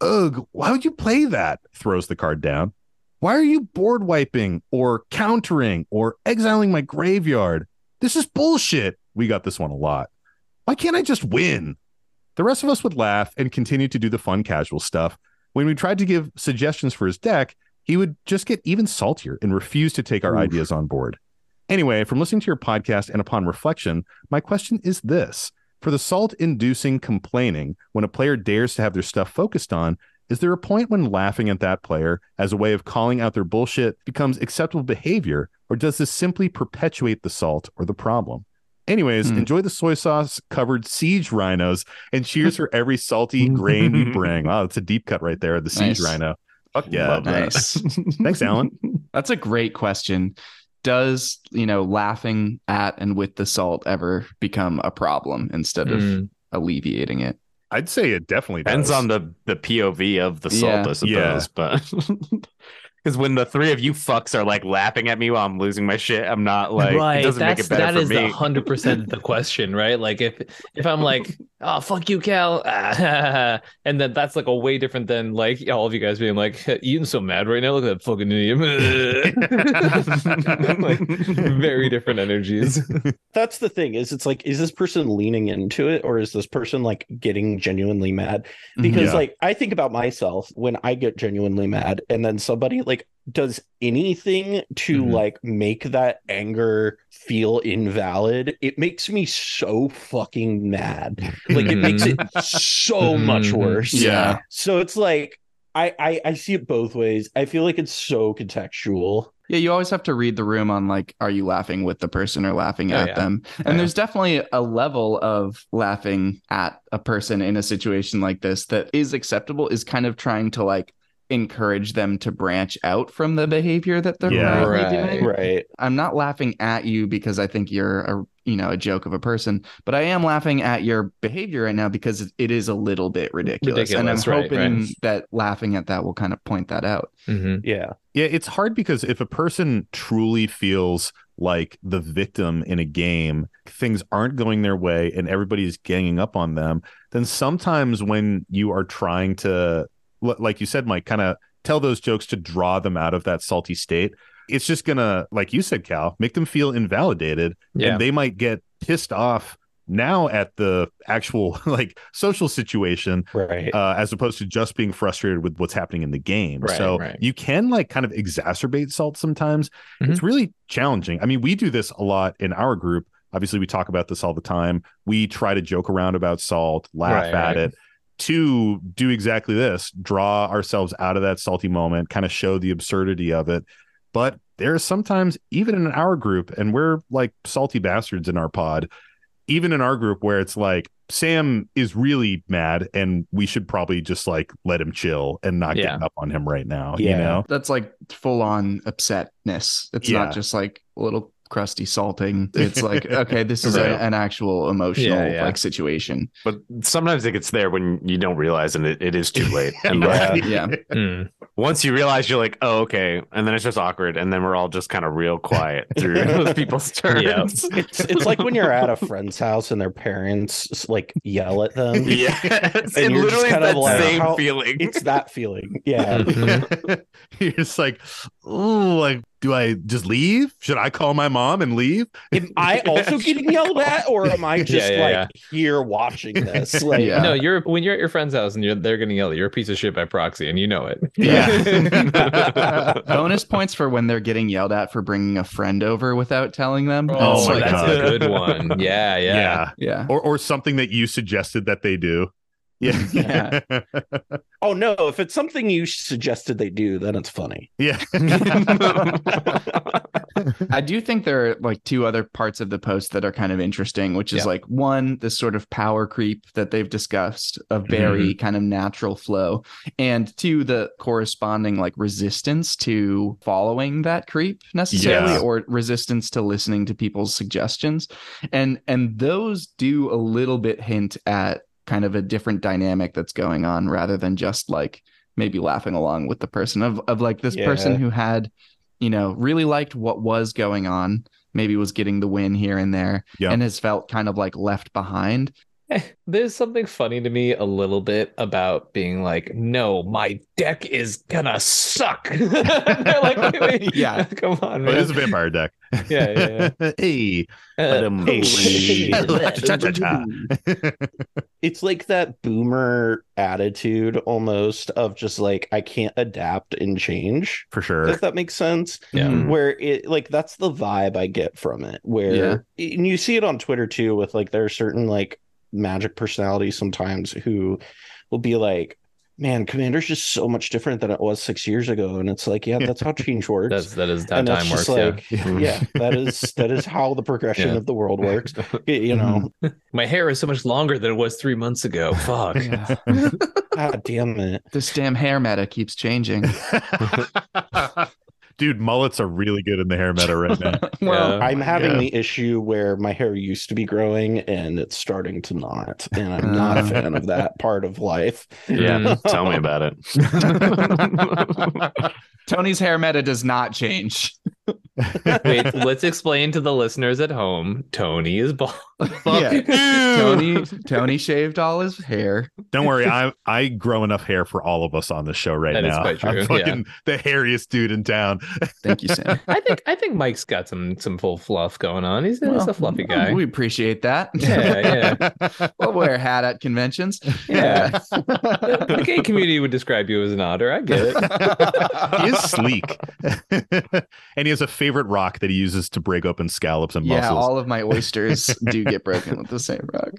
Ugh, why would you play that? Throws the card down. Why are you board wiping or countering or exiling my graveyard? This is bullshit. We got this one a lot. Why can't I just win? The rest of us would laugh and continue to do the fun casual stuff. When we tried to give suggestions for his deck, he would just get even saltier and refuse to take our ideas on board. Anyway, from listening to your podcast and upon reflection, my question is this For the salt inducing complaining when a player dares to have their stuff focused on, is there a point when laughing at that player as a way of calling out their bullshit becomes acceptable behavior, or does this simply perpetuate the salt or the problem? Anyways, Hmm. enjoy the soy sauce covered siege rhinos and cheers for every salty grain you <laughs> bring. Wow, that's a deep cut right there. The siege Nice. rhino. Fuck yeah. Love. Nice. Thanks, Alan. <laughs> That's a great question. Does, you know, laughing at and with the salt ever become a problem instead of Mm. alleviating it? I'd say it definitely Depends does. on the the POV of the salt, Yeah. I suppose. Yeah. But <laughs> because when the three of you fucks are like laughing at me while I'm losing my shit, I'm not like right. it doesn't That's make it better that for is me. the hundred percent the question, right? Like if if I'm like, <laughs> oh fuck you, Cal, <laughs> and then that's like a way different than like all of you guys being like, Ian's so mad right now. Look at that fucking idiot. <laughs> like very different energies. That's the thing is it's like is this person leaning into it or is this person like getting genuinely mad? Because mm-hmm. Yeah. like I think about myself when I get genuinely mad and then somebody like does anything to Mhm. like make that anger feel invalid, it makes me so fucking mad. Like it makes it so much Mhm. worse. Yeah. So it's like I, I I see it both ways. I feel like it's so contextual. Yeah, you always have to read the room on like, are you laughing with the person or laughing Oh, at yeah. them? And Yeah. there's definitely a level of laughing at a person in a situation like this that is acceptable, is kind of trying to like encourage them to branch out from the behavior that they're Yeah. currently Right. doing. Right. I'm not laughing at you because I think you're a you know a joke of a person, but I am laughing at your behavior right now because it- it is a little bit ridiculous, and I'm right, hoping right. that laughing at that will kind of point that out. Mhm. Yeah. Yeah, it's hard because if a person truly feels like the victim in a game, things aren't going their way and everybody's ganging up on them, then sometimes when you are trying to, li- like you said, Mike, kind of tell those jokes to draw them out of that salty state, it's just gonna, like you said, Cal, make them feel invalidated Yeah. and they might get pissed off now at the actual <laughs> like social situation Right. uh, as opposed to just being frustrated with what's happening in the game. Right, so right. you can like kind of exacerbate salt sometimes. Mm-hmm. It's really challenging. I mean, we do this a lot in our group. Obviously, we talk about this all the time. We try to joke around about salt, laugh at it. To do exactly this, draw ourselves out of that salty moment, kind of show the absurdity of it. But there's sometimes, even in our group, and we're like salty bastards in our pod, even in our group where it's like Sam is really mad and we should probably just like let him chill and not Yeah. get up on him right now. You Yeah. know? That's like full on upsetness. It's Yeah. not just like a little crusty salting. It's like, <laughs> okay, this is a- an actual emotional Yeah, yeah. like situation. But sometimes it gets there when you don't realize and it, it is too late. <laughs> And Yeah. like, Yeah. Mm. once you realize you're like, oh, okay. And then it's just awkward. And then we're all just kind of real quiet through <laughs> those people's turns. It's it's like when you're at a friend's house and their parents like yell at them. Yeah. It's, And you're just literally kind of that like, same how- feeling. It's that feeling. Yeah. Mhm. You're just like, oh, like, do I just leave? Should I call my mom and leave? Am I also getting yelled at, or am I <laughs> just Yeah, yeah, like yeah. here watching this? <laughs> Like, Yeah. No, you're when you're at your friend's house and you're they're gonna yell at you. You're a piece of shit by proxy, and you know it. Yeah. <laughs> Bonus points for when they're getting yelled at for bringing a friend over without telling them. Oh It's my like- that's God. a good one. Yeah, yeah. Yeah. Or or something that you suggested that they do. Yeah. <laughs> Yeah. <laughs> oh no, if it's something you suggested they do, then it's funny. yeah. <laughs> I do think there are like two other parts of the post that are kind of interesting, which is Yeah. like one, this sort of power creep that they've discussed, a very mm-hmm. kind of natural flow, and two, the corresponding like resistance to following that creep necessarily, Yeah. or resistance to listening to people's suggestions, and and those do a little bit hint at kind of a different dynamic that's going on rather than just like maybe laughing along with the person of of like this person who had you know, really liked what was going on, maybe was getting the win here and there, Yeah. and has felt kind of like left behind. <laughs> There's something funny to me a little bit about being like, no, my deck is gonna suck. <laughs> They're like, wait, wait, <laughs> Yeah. come on, But it man. a vampire deck. Yeah, hey. Uh, um, Hey. Cha-cha-cha. It's like that boomer attitude almost of just like I can't adapt and change. For sure. If that makes sense. Yeah. Mhm. Where it like that's the vibe I get from it. Where and you see it on Twitter too, with like there are certain like magic personalities sometimes who will be like, Man, Commander's just so much different than it was six years ago. And it's like, yeah, that's how change <laughs> works. That's that is how and time works. like, yeah. yeah. <laughs> that is that is how the progression Yeah. of the world works. <laughs> You know. Mm-hmm. My hair is so much longer than it was three months ago. Fuck. Yeah. god damn it. this damn hair meta keeps changing. Dude, mullets are really good in the hair meta right now. <laughs> well, Yeah. I'm having Yeah. the issue where my hair used to be growing and it's starting to not. And I'm not a Uh. fan of that part of life. Yeah. Mm. Tell me about it. <laughs> Tony's hair meta does not change. <laughs> Wait, <laughs> let's explain to the listeners at home. Tony is bald. Yeah. <laughs> Tony Tony shaved all his hair. Don't worry, I I grow enough hair for all of us on the show right That is now. quite true, I'm fucking the hairiest dude in town. Thank you, Sam. <laughs> I think I think Mike's got some some full fluff going on. He's, he's a fluffy guy. We appreciate that. Yeah, yeah. we'll wear a hat at conventions. Yeah. the, the gay community would describe you as an otter. I get it. he is sleek. and he has a favorite rock that he uses to break open scallops and yeah, muscles. all of my oysters <laughs> do get broken with the same rock.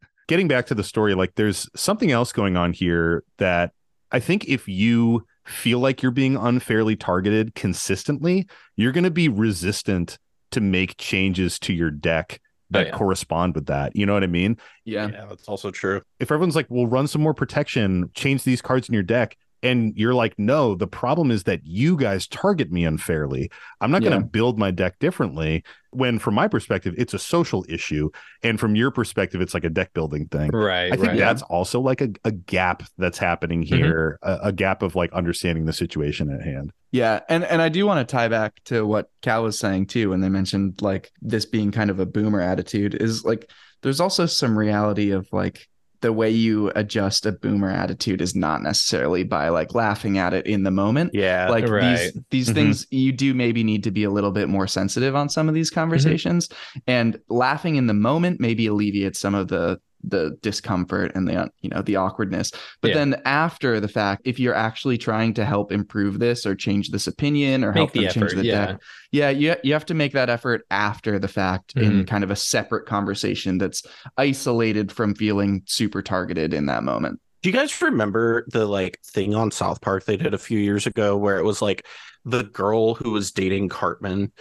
<laughs> Getting back to the story, like there's something else going on here that I think if you feel like you're being unfairly targeted consistently, you're going to be resistant to make changes to your deck oh, that Oh, yeah. correspond with that. You know what I mean? Yeah. Yeah, that's also true. if everyone's like, well, run some more protection, change these cards in your deck, and you're like, no, the problem is that you guys target me unfairly. I'm not going to build my deck differently. When, from my perspective, it's a social issue, and from your perspective, it's like a deck building thing. Right. I think right. that's also like a, a gap that's happening mm-hmm. here, a, a gap of like understanding the situation at hand. Yeah, and and I do want to tie back to what Cal was saying too, when they mentioned like this being kind of a boomer attitude is like there's also some reality of like the way you adjust a boomer attitude is not necessarily by like laughing at it in the moment. Yeah. Like Right. these these Mhm. things you do maybe need to be a little bit more sensitive on some of these conversations and laughing in the moment maybe alleviates some of the the discomfort and the you know the awkwardness but Yeah. then after the fact if you're actually trying to help improve this or change this opinion or Make help the them change the yeah. deck yeah you, you have to make that effort after the fact Mm-hmm. in kind of a separate conversation that's isolated from feeling super targeted in that moment Do you guys remember the like thing on South Park they did a few years ago where it was like the girl who was dating Cartman?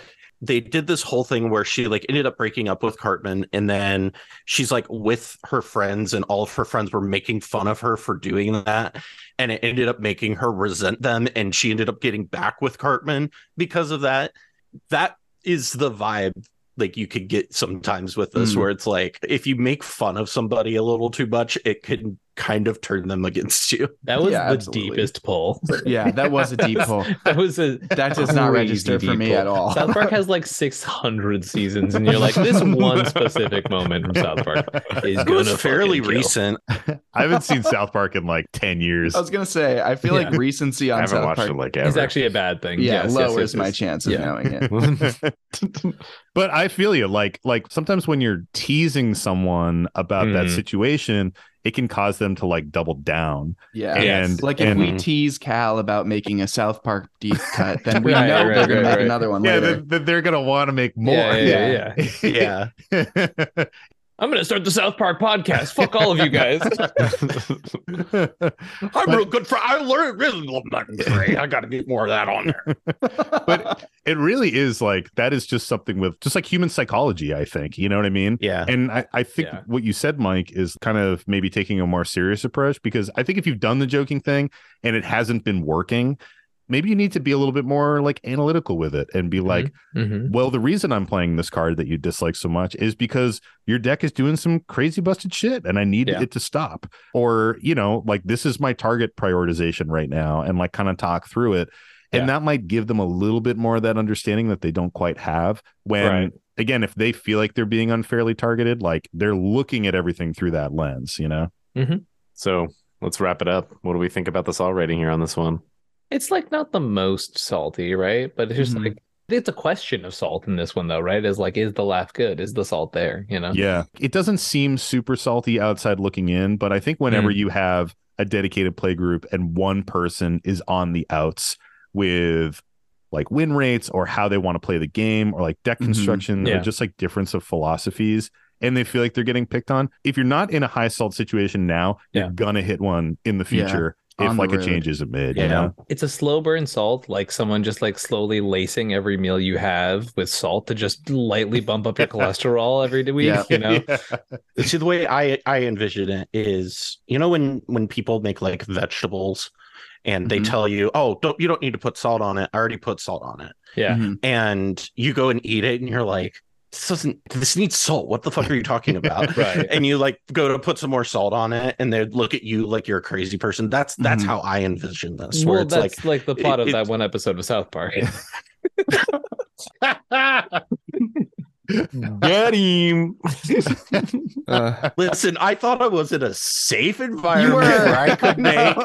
They did this whole thing where she like ended up breaking up with Cartman and then she's like with her friends and all of her friends were making fun of her for doing that and it ended up making her resent them and she ended up getting back with Cartman because of that. That is the vibe like you could get sometimes with this Mm. where it's like if you make fun of somebody a little too much it can kind of turn them against you <laughs> That was Yeah, the absolutely. deepest pull. yeah that was a deep <laughs> pull That was a that does not crazy register for me pull. at all South Park has like 600 seasons, and you're like, this one <laughs> specific moment from South Park is gonna was fairly recent I haven't seen South Park in like 10 years. I was gonna say, I feel like Yeah. recency I on haven't South watched Park, it like It's ever. actually a bad thing. yeah, Yes, yes, lowers yes, my yes. chance of Yeah. knowing it. but I feel you like like sometimes when you're teasing someone about that Mhm. situation, it can cause them to like double down. Yeah, And like if and, we tease Cal about making a South Park deep <laughs> cut, then we Right, know right, they're gonna make right. another one yeah, later. that that they're gonna want to make more. Yeah, yeah, yeah, <laughs> yeah. Yeah I'm gonna start the South Park podcast. Fuck all of you guys. <laughs> <laughs> i'm real good for i learned really love that great i gotta get more of that on there <laughs> but it really is like that is just something with just like human psychology, I think. You know what I mean? yeah And I, I think Yeah. what you said, Mike, is kind of maybe taking a more serious approach because I think if you've done the joking thing and it hasn't been working, maybe you need to be a little bit more like analytical with it and be like, Mhm. well, the reason I'm playing this card that you dislike so much is because your deck is doing some crazy busted shit and I need Yeah. it to stop. Or, you know, like this is my target prioritization right now and like kind of talk through it. And that might give them a little bit more of that understanding that they don't quite have when Right. again, if they feel like they're being unfairly targeted, like they're looking at everything through that lens, you know? So let's wrap it up. What do we think about the salt rating here on this one? It's like not the most salty, right? But it's just Mhm. like it's a question of salt in this one, though, right? Is like, is the laugh good? Is the salt there? You know? Yeah. It doesn't seem super salty outside looking in, but I think whenever you have a dedicated play group and one person is on the outs with like win rates or how they want to play the game or like deck Mhm. construction Yeah. or just like difference of philosophies and they feel like they're getting picked on. If you're not in a high salt situation now, Yeah. you're gonna hit one in the future on if the like a road. change isn't made. You know? It's a slow burn salt, like someone just like slowly lacing every meal you have with salt to just lightly bump up your <laughs> cholesterol every week. Yeah. You know? <laughs> see the way i i envision it is you know when when people make like vegetables and they Mhm. tell you oh don't you don't need to put salt on it i already put salt on it Yeah. Mhm. and you go and eat it and you're like this doesn't this needs salt what the fuck are you talking about <laughs> Right. and you like go to put some more salt on it and they look at you like you're a crazy person that's that's Mhm. how i envision this where Well, it's that's like like, the plot it- of that one episode of South Park. <laughs> Get him. Uh, <laughs> listen i thought i was in a safe environment were. where i could make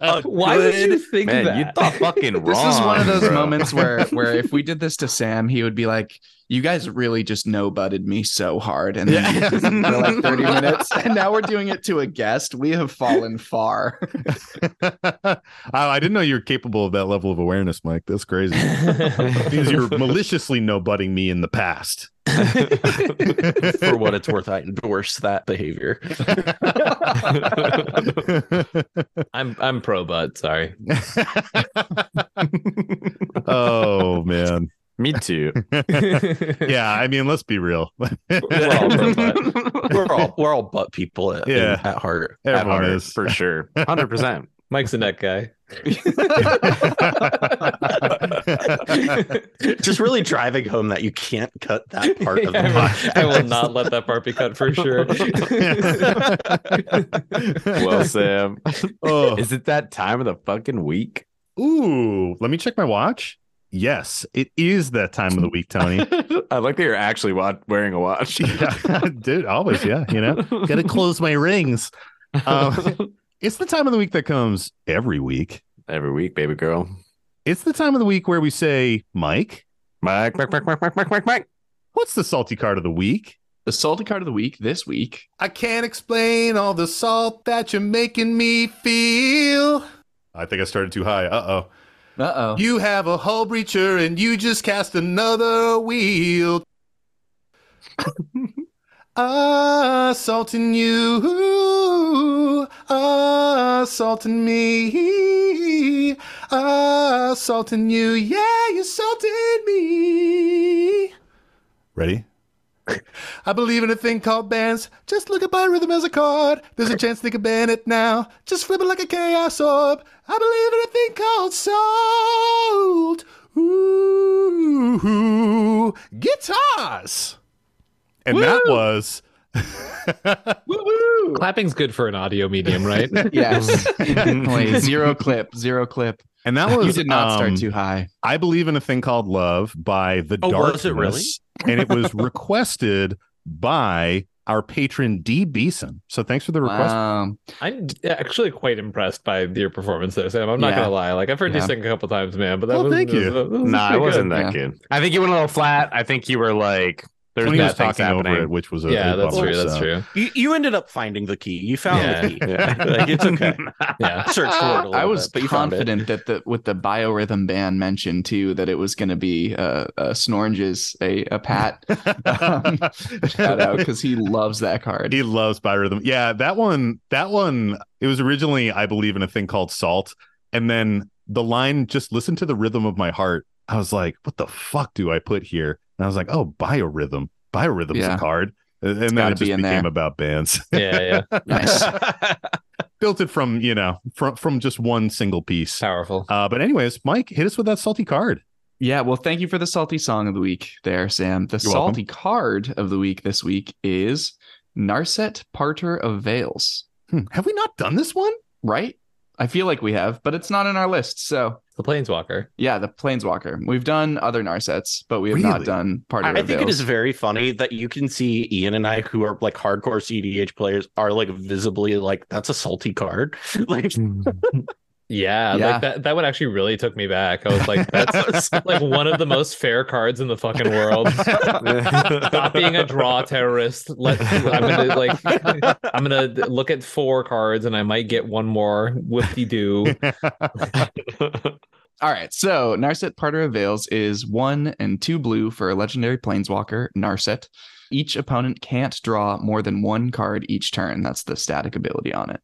a Why would you think Man, that? you thought fucking wrong. this is one of those bro. moments where where if we did this to Sam, he would be like, "You guys really just no butted me so hard," and then Yeah. <laughs> for like <laughs> thirty minutes, and now we're doing it to a guest. We have fallen far. <laughs> oh, I didn't know you were capable of that level of awareness, Mike. That's crazy. Because you're maliciously no butting me in the past. for what it's worth i endorse that behavior I'm I'm pro butt. Sorry. oh man. Me too. <laughs> Yeah, I mean, let's be real. <laughs> We're all butt. we're all we're all butt people at, Yeah. at heart At heart, is. for sure. <laughs> 100%. Mike's a net guy. just really driving home that you can't cut that part of the I, will, podcast I will not let that part be cut for sure. Well, Sam, oh. is it that time of the fucking week? Ooh, let me check my watch. Yes, it is that time of the week, Tony. <laughs> I like that you're actually wa- wearing a watch. <laughs> Yeah, <laughs> Dude, always, yeah, you know, gotta close my rings. Um, it's the time of the week that comes every week. Every week, baby girl. It's the time of the week where we say, Mike, Mike, Mike, Mike, Mike, Mike, Mike, Mike, Mike. what's the salty card of the week? The salty card of the week this week. I can't explain all the salt that you're making me feel. I think I started too high. Uh oh. Uh oh. You have a hull breacher and you just cast another wheel. <laughs> Assaulting you, assaulting me, assaulting you, yeah, you assaulted me. Ready? I believe in a thing called bands. Just look at my rhythm as a chord. There's a chance they can ban it now. Just flip it like a chaos orb. I believe in a thing called salt. Ooh, guitars. And that was <laughs> Clapping's good for an audio medium, right? <laughs> Yes. <laughs> Definitely. Zero clip. Zero clip. And that <laughs> was You did not um, start too high. I believe in a thing called love by the Oh, Darkness, was it really? and it was <laughs> requested by our patron D Beeson. So thanks for the request. Um, I'm actually quite impressed by your performance there, Sam. I'm not Yeah. gonna lie. Like I've heard you sing a couple times, man. But that Well, was thank you. that was- that was Nah, it pretty wasn't good. that good. I think you went a little flat. I think you were like, there's when he was bad things talking happening. over it, which was a Yeah, a that's bummer, true. That's so. true. You, you ended up finding the key. You found Yeah. the key. Yeah. <laughs> like it's okay. <laughs> Yeah. Search for it. A little I was bit, but you found it. confident that the with the biorhythm band mentioned too that it was going to be uh, uh Snorges a a pat <laughs> um, shout out because he loves that card. He loves biorhythm. Yeah, that one, that one, it was originally, I believe, in a thing called salt. And then the line, just listen to the rhythm of my heart. I was like, what the fuck do I put here? And I was like, oh, biorhythm. Biorhythm's Yeah. a card. And then it just be became there. about bands. <laughs> Yeah, yeah. <laughs> Nice. Built it from, you know, from from just one single piece. Powerful. Uh, but anyways, Mike, hit us with that salty card. Yeah, well, thank you for the salty song of the week there, Sam. The You're welcome. salty card of the week this week is Narset Parter of Vales. Hmm, Have we not done this one? Right? I feel like we have, but it's not in our list. So The Planeswalker. yeah, the Planeswalker. We've done other Narsets, but we have not Really? done Parter I of think it Vales. is very funny that you can see Ian and I, who are like hardcore CEDH players, are like visibly like that's a salty card. <laughs> like hmm. Yeah, Yeah. like that. That one actually really took me back. I was like, <laughs> that's like one of the <laughs> most fair cards in the fucking world. <laughs> Stop being a draw terrorist. Let I'm gonna like I'm gonna look at four cards and I might get one more whippy doo. All right, so Narset Parter of Vales is one and two blue for a legendary planeswalker, Narset. Each opponent can't draw more than one card each turn. That's the static ability on it.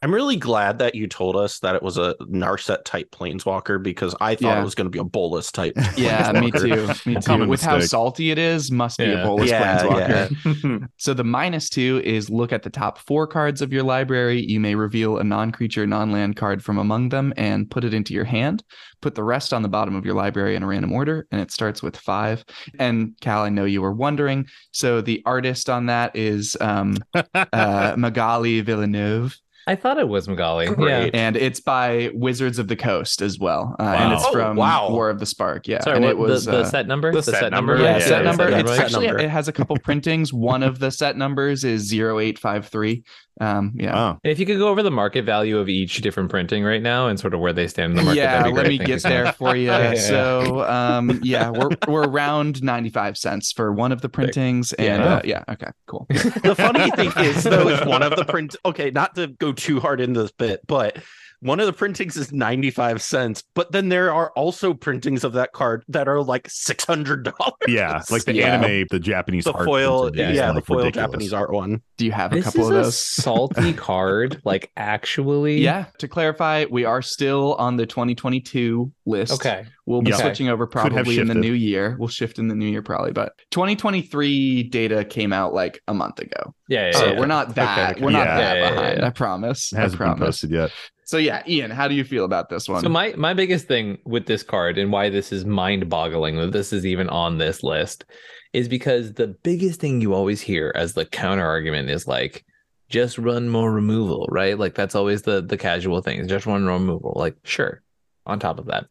I'm really glad that you told us that it was a Narset type planeswalker because I thought Yeah. it was going to be a Bolas type. <laughs> Yeah, me too. Me <laughs> too. Common With how salty it is, must be a Bolas Yeah, planeswalker. <laughs> So the minus two is look at the top four cards of your library. You may reveal a non-creature, non-land card from among them and put it into your hand. Put the rest on the bottom of your library in a random order, and it starts with five. And Cal, I know you were wondering. So the artist on that is um, uh, Magali Villeneuve, I thought it was Magali. Yeah. And it's by Wizards of the Coast as well. Uh, And Wow. it's Oh, from wow. War of the Spark. Yeah, Sorry, and what, it was the, the uh, set number? the set number? yeah, Yeah, set yeah, number. set It's actually number. it has a couple printings. One of the set numbers is 0853. Um, yeah. Wow. And if you could go over the market value of each different printing right now and sort of where they stand in the market, yeah, that'd be let me Thank get so much. there for you. Yeah, <laughs> yeah, yeah. So, um, yeah, we're we're around 95 cents for one of the printings and Yeah. uh, yeah, okay, cool. the funny thing is though is one of the print okay not to go too hard into this bit but one of the printings is 95 cents but then there are also printings of that card that are like $600 Yeah, like the Yeah. anime, the Japanese the art foil printing yeah, is, the foil ridiculous. japanese art one Do you have a This couple is of a those? <laughs> salty card, like actually. Yeah, to clarify, we are still on the 2022 list. Okay. We'll be Yeah. switching over probably in the new year. We'll shift in the new year probably, but 2023 data came out like a month ago. Yeah. yeah, So yeah. we're not that we're not Yeah. that Yeah, yeah, behind. yeah. I promise. It hasn't I been promise. posted yet. So yeah, Ian, how do you feel about this one? So my my biggest thing with this card and why this is mind-boggling that this is even on this list is because the biggest thing you always hear as the counter argument is like just run more removal, right? Like that's always the the casual thing. Just run more removal. Like sure. On top of that,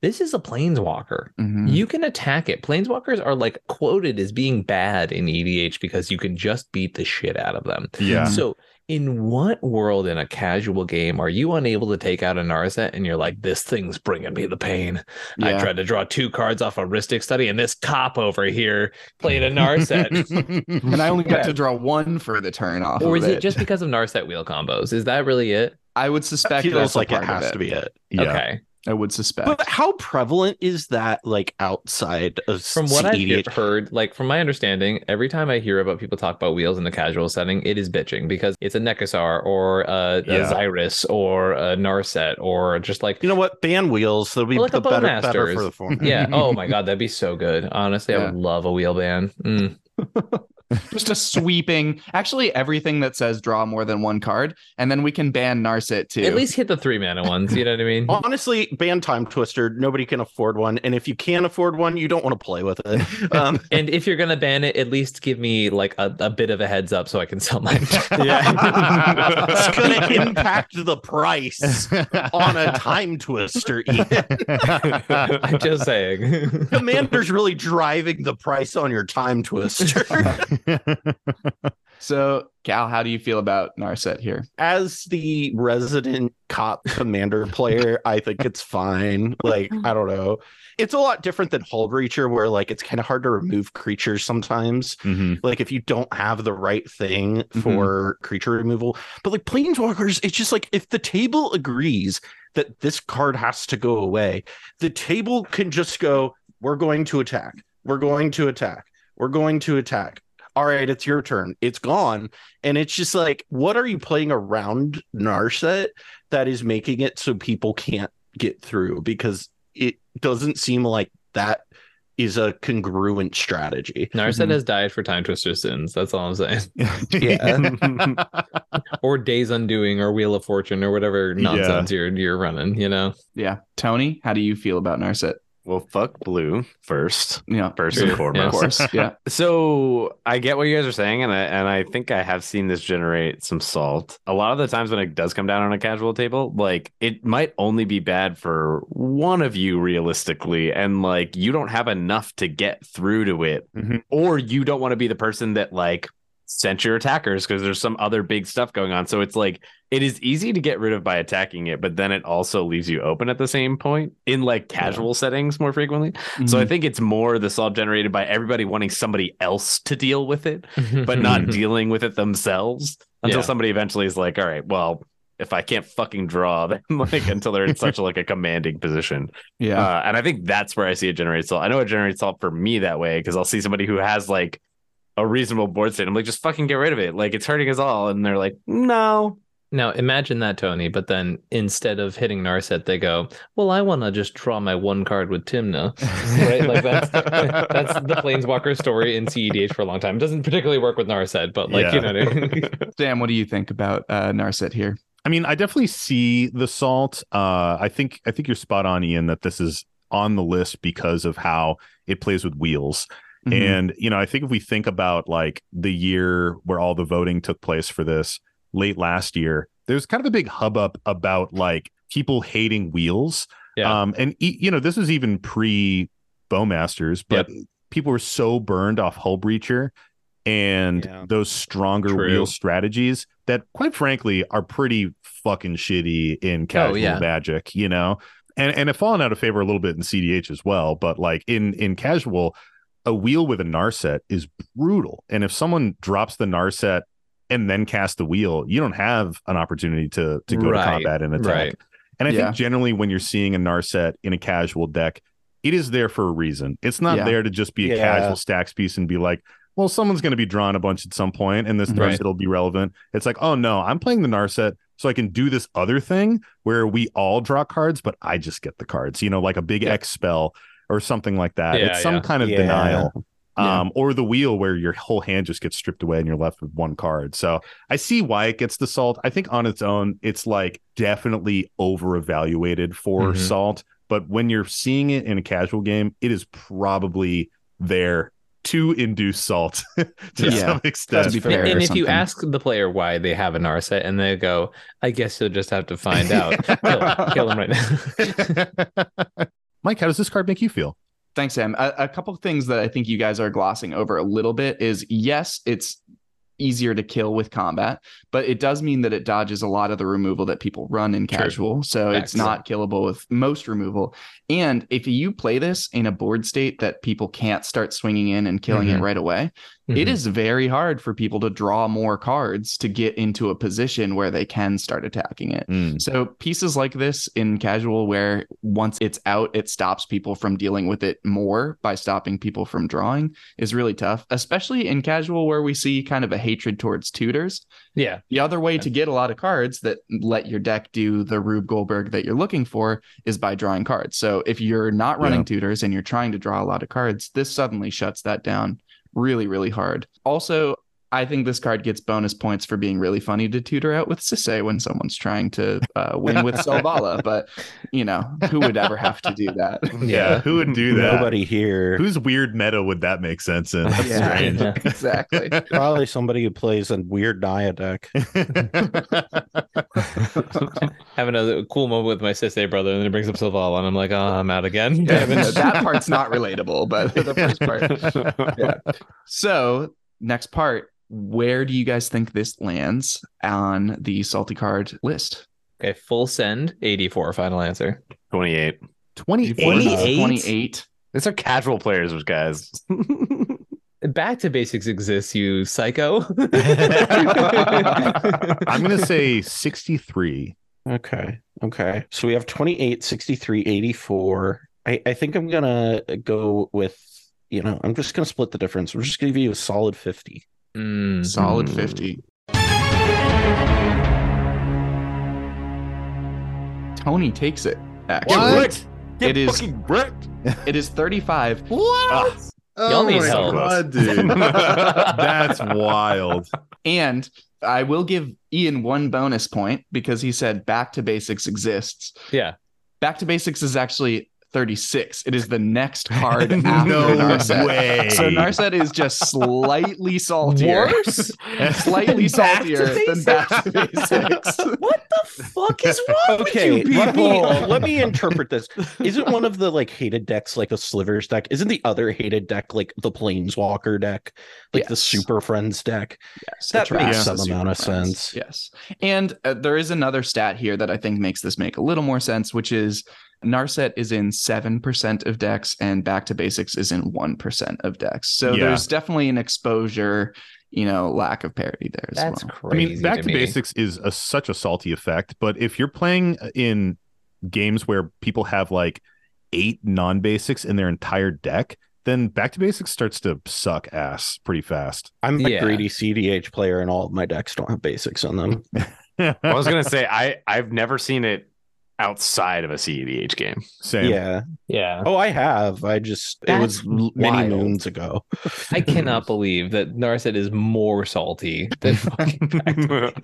this is a planeswalker. Mhm. You can attack it. Planeswalkers are like quoted as being bad in EDH because you can just beat the shit out of them. Yeah. So in what world in a casual game are you unable to take out a Narset and you're like, this thing's bringing me the pain? I tried to draw two cards off a Rhystic Study, and this cop over here played a Narset. <laughs> and I only got to draw one for the turn off. or of is it just because of Narset wheel combos? Is that really it? I would suspect feels that's like it has to be it. yeah. Okay. I would suspect. But how prevalent is that like outside of From what I've CEDH? heard, like from my understanding, every time I hear about people talk about wheels in the casual setting, it is bitching because it's a Nekusar or a, a Yeah. Xyris or a Narset or just like You know what? Ban wheels. That'll be like the better, better for the form. yeah. Oh my <laughs> god, that'd be so good. Honestly, I would love a wheel ban. Mm. <laughs> just a sweeping actually everything that says draw more than one card and then we can ban narset too At least hit the three mana ones. You know what I mean? Honestly, ban Timetwister. Nobody can afford one, and if you can't afford one, you don't want to play with it. <laughs> Um, And if you're gonna ban it, at least give me like a, a bit of a heads up so I can sell mine. <laughs> Yeah, <laughs> it's going to impact the price on a Time Twister. Ian. I'm just saying. Commander's really driving the price on your Time Twister. <laughs> so cal how do you feel about narset here As the resident cop commander player, I think it's fine. Like, I don't know. It's a lot different than Hullbreacher, where like it's kind of hard to remove creatures sometimes. Mhm. like if you don't have the right thing for creature removal. But like planeswalkers, it's just like if the table agrees that this card has to go away, the table can just go, we're going to attack. We're going to attack. We're going to attack. All right, it's your turn. It's gone. And it's just like, what are you playing around Narset that is making it so people can't get through? Because it doesn't seem like that is a congruent strategy. Narset mm-hmm. has died for Timetwister sins. That's all I'm saying. <laughs> Yeah. <laughs> <laughs> Or Days Undoing or Wheel of Fortune or whatever nonsense you're you're running, you know? yeah tony how do you feel about narset Well, fuck blue first, yeah first and foremost. of course <laughs> yeah So I get what you guys are saying, and I and I think I have seen this generate some salt. A lot of the times when it does come down on a casual table, like it might only be bad for one of you realistically, and like you don't have enough to get through to it, Mhm. or you don't want to be the person that like sent your attackers because there's some other big stuff going on. So it's like it is easy to get rid of by attacking it, but then it also leaves you open at the same point in like casual settings more frequently. So I mm-hmm. think it's more the salt generated by everybody wanting somebody else to deal with it, mm-hmm. but not mm-hmm. dealing with it themselves until Yeah. somebody eventually is like, all right, well, if I can't fucking draw, them <laughs> like until they're in such like a commanding position. yeah Uh, and I think that's where I see it generate salt. I know it generates salt for me that way because I'll see somebody who has like a reasonable board state. I'm like, just fucking get rid of it. Like it's hurting us all. And they're like, no. Now imagine that, Tony, but then instead of hitting Narset, they go, Well, I want to just draw my one card with Tymna. <laughs> right? Like that's that's the Planeswalker story in CEDH for a long time. It doesn't particularly work with Narset, but like you know what I mean? <laughs> sam what do you think about uh narset here I mean, I definitely see the salt. Uh, I think I think you're spot on, Ian, that this is on the list because of how it plays with wheels. Mhm. And you know, I think if we think about like the year where all the voting took place for this late last year, there's kind of a big hubbub about like people hating wheels. Yeah. Um, and e- you know, this was even pre Bowmasters, but people were so burned off Hullbreacher and Yeah. those stronger True. wheel strategies that, quite frankly, are pretty fucking shitty in casual yeah. Magic. You know, and and have fallen out of favor a little bit in CEDH as well. But like in in casual, a wheel with a Narset is brutal, and if someone drops the Narset and then cast the wheel, you don't have an opportunity to to go Right, to combat and attack. right. And I Yeah. think generally when you're seeing a Narset in a casual deck, it is there for a reason. It's not Yeah. there to just be a Yeah. casual stacks piece and be like, well, someone's going to be drawing a bunch at some point, and this. Narset will be relevant. It's like, oh no, I'm playing the Narset so I can do this other thing where we all draw cards, but I just get the cards. You know, like a big X spell or something like that. Yeah, it's some yeah. kind of Yeah. denial. Yeah. Um, or the wheel where your whole hand just gets stripped away and you're left with one card. So I see why it gets the salt. I think on its own, it's like definitely over evaluated for Mhm. salt. But when you're seeing it in a casual game, it is probably there to induce salt <laughs> to Yeah. some extent. To be And, fair and or if you ask the player why they have a Narset and they go, I guess you'll just have to find out. kill, kill him right now. <laughs> <laughs> Mike, how does this card make you feel? Thanks, Sam. A, a couple of things that I think you guys are glossing over a little bit is yes, it's easier to kill with combat, but it does mean that it dodges a lot of the removal that people run in True. casual. So it's not killable with most removal. And if you play this in a board state that people can't start swinging in and killing Mhm. it right away, it is very hard for people to draw more cards to get into a position where they can start attacking it. Mm. So pieces like this in casual, where once it's out, it stops people from dealing with it more by stopping people from drawing, is really tough. Especially in casual, where we see kind of a hatred towards tutors. Yeah. The other way to get a lot of cards that let your deck do the Rube Goldberg that you're looking for is by drawing cards. So if you're not running Yeah. tutors and you're trying to draw a lot of cards, this suddenly shuts that down really, really hard. Also, I think this card gets bonus points for being really funny to tutor out with Sisay when someone's trying to uh, win with <laughs> Selvala. But, you know, who would ever have to do that? <laughs> Yeah, who would do that? Nobody here. Whose weird meta would that make sense in? That's Yeah. strange. <laughs> exactly. Probably somebody who plays a weird Naya deck. Having a cool moment with my sister brother, and then he brings up Selvala, and I'm like, oh, I'm out again. Yeah, no, that part's not relatable, but the first part. Yeah. So, next part, where do you guys think this lands on the salty card list? Okay, full send, 84, final answer. 28. 28. 28. These are casual players, guys. <laughs> Back to basics exists, you psycho. <laughs> I'm going to say 63. Okay. Okay. So we have 28, 63, 84. I, I think I'm going to go with, you know, I'm just going to split the difference. We're just going to give you a solid 50. Mm. Solid Mm. 50. Tony takes it. Actually, What? It is- fucking bricked. <laughs> it is 35. What? Y'all need my help. God, dude. <laughs> That's wild. And I will give Ian one bonus point because he said back to basics exists. Yeah. Back to basics is actually 36. It is the next <laughs> card after No <laughs> Narset. way. So Narset is just slightly <laughs> saltier. Worse? Slightly Back saltier than back to basics. what the fuck is wrong Okay, with you let me people? let me interpret this. Isn't one of the like hated decks like a slivers deck? Isn't the other hated deck like the planeswalker deck, like the Yes. super friends deck? Yes, That attracts makes the some amount of friends. sense. Yes. And uh, there is another stat here that I think makes this make a little more sense, which is Narset is in 7% of decks and Back to Basics is in 1% of decks. So Yeah. there's definitely an exposure, you know, lack of parity there as That's well. crazy. I mean, back to, me. basics is a, such a salty effect, but if you're playing in games where people have like eight non basics in their entire deck, then back to basics starts to suck ass pretty fast. I'm a greedy CEDH player, and all of my decks don't have basics on them. <laughs> I was gonna say I I've never seen it outside of a CEDH game. Same. Yeah. Yeah. Oh, I have. I just it was That's l- many moons ago. I cannot <laughs> believe that Narset is more salty than <laughs> fucking back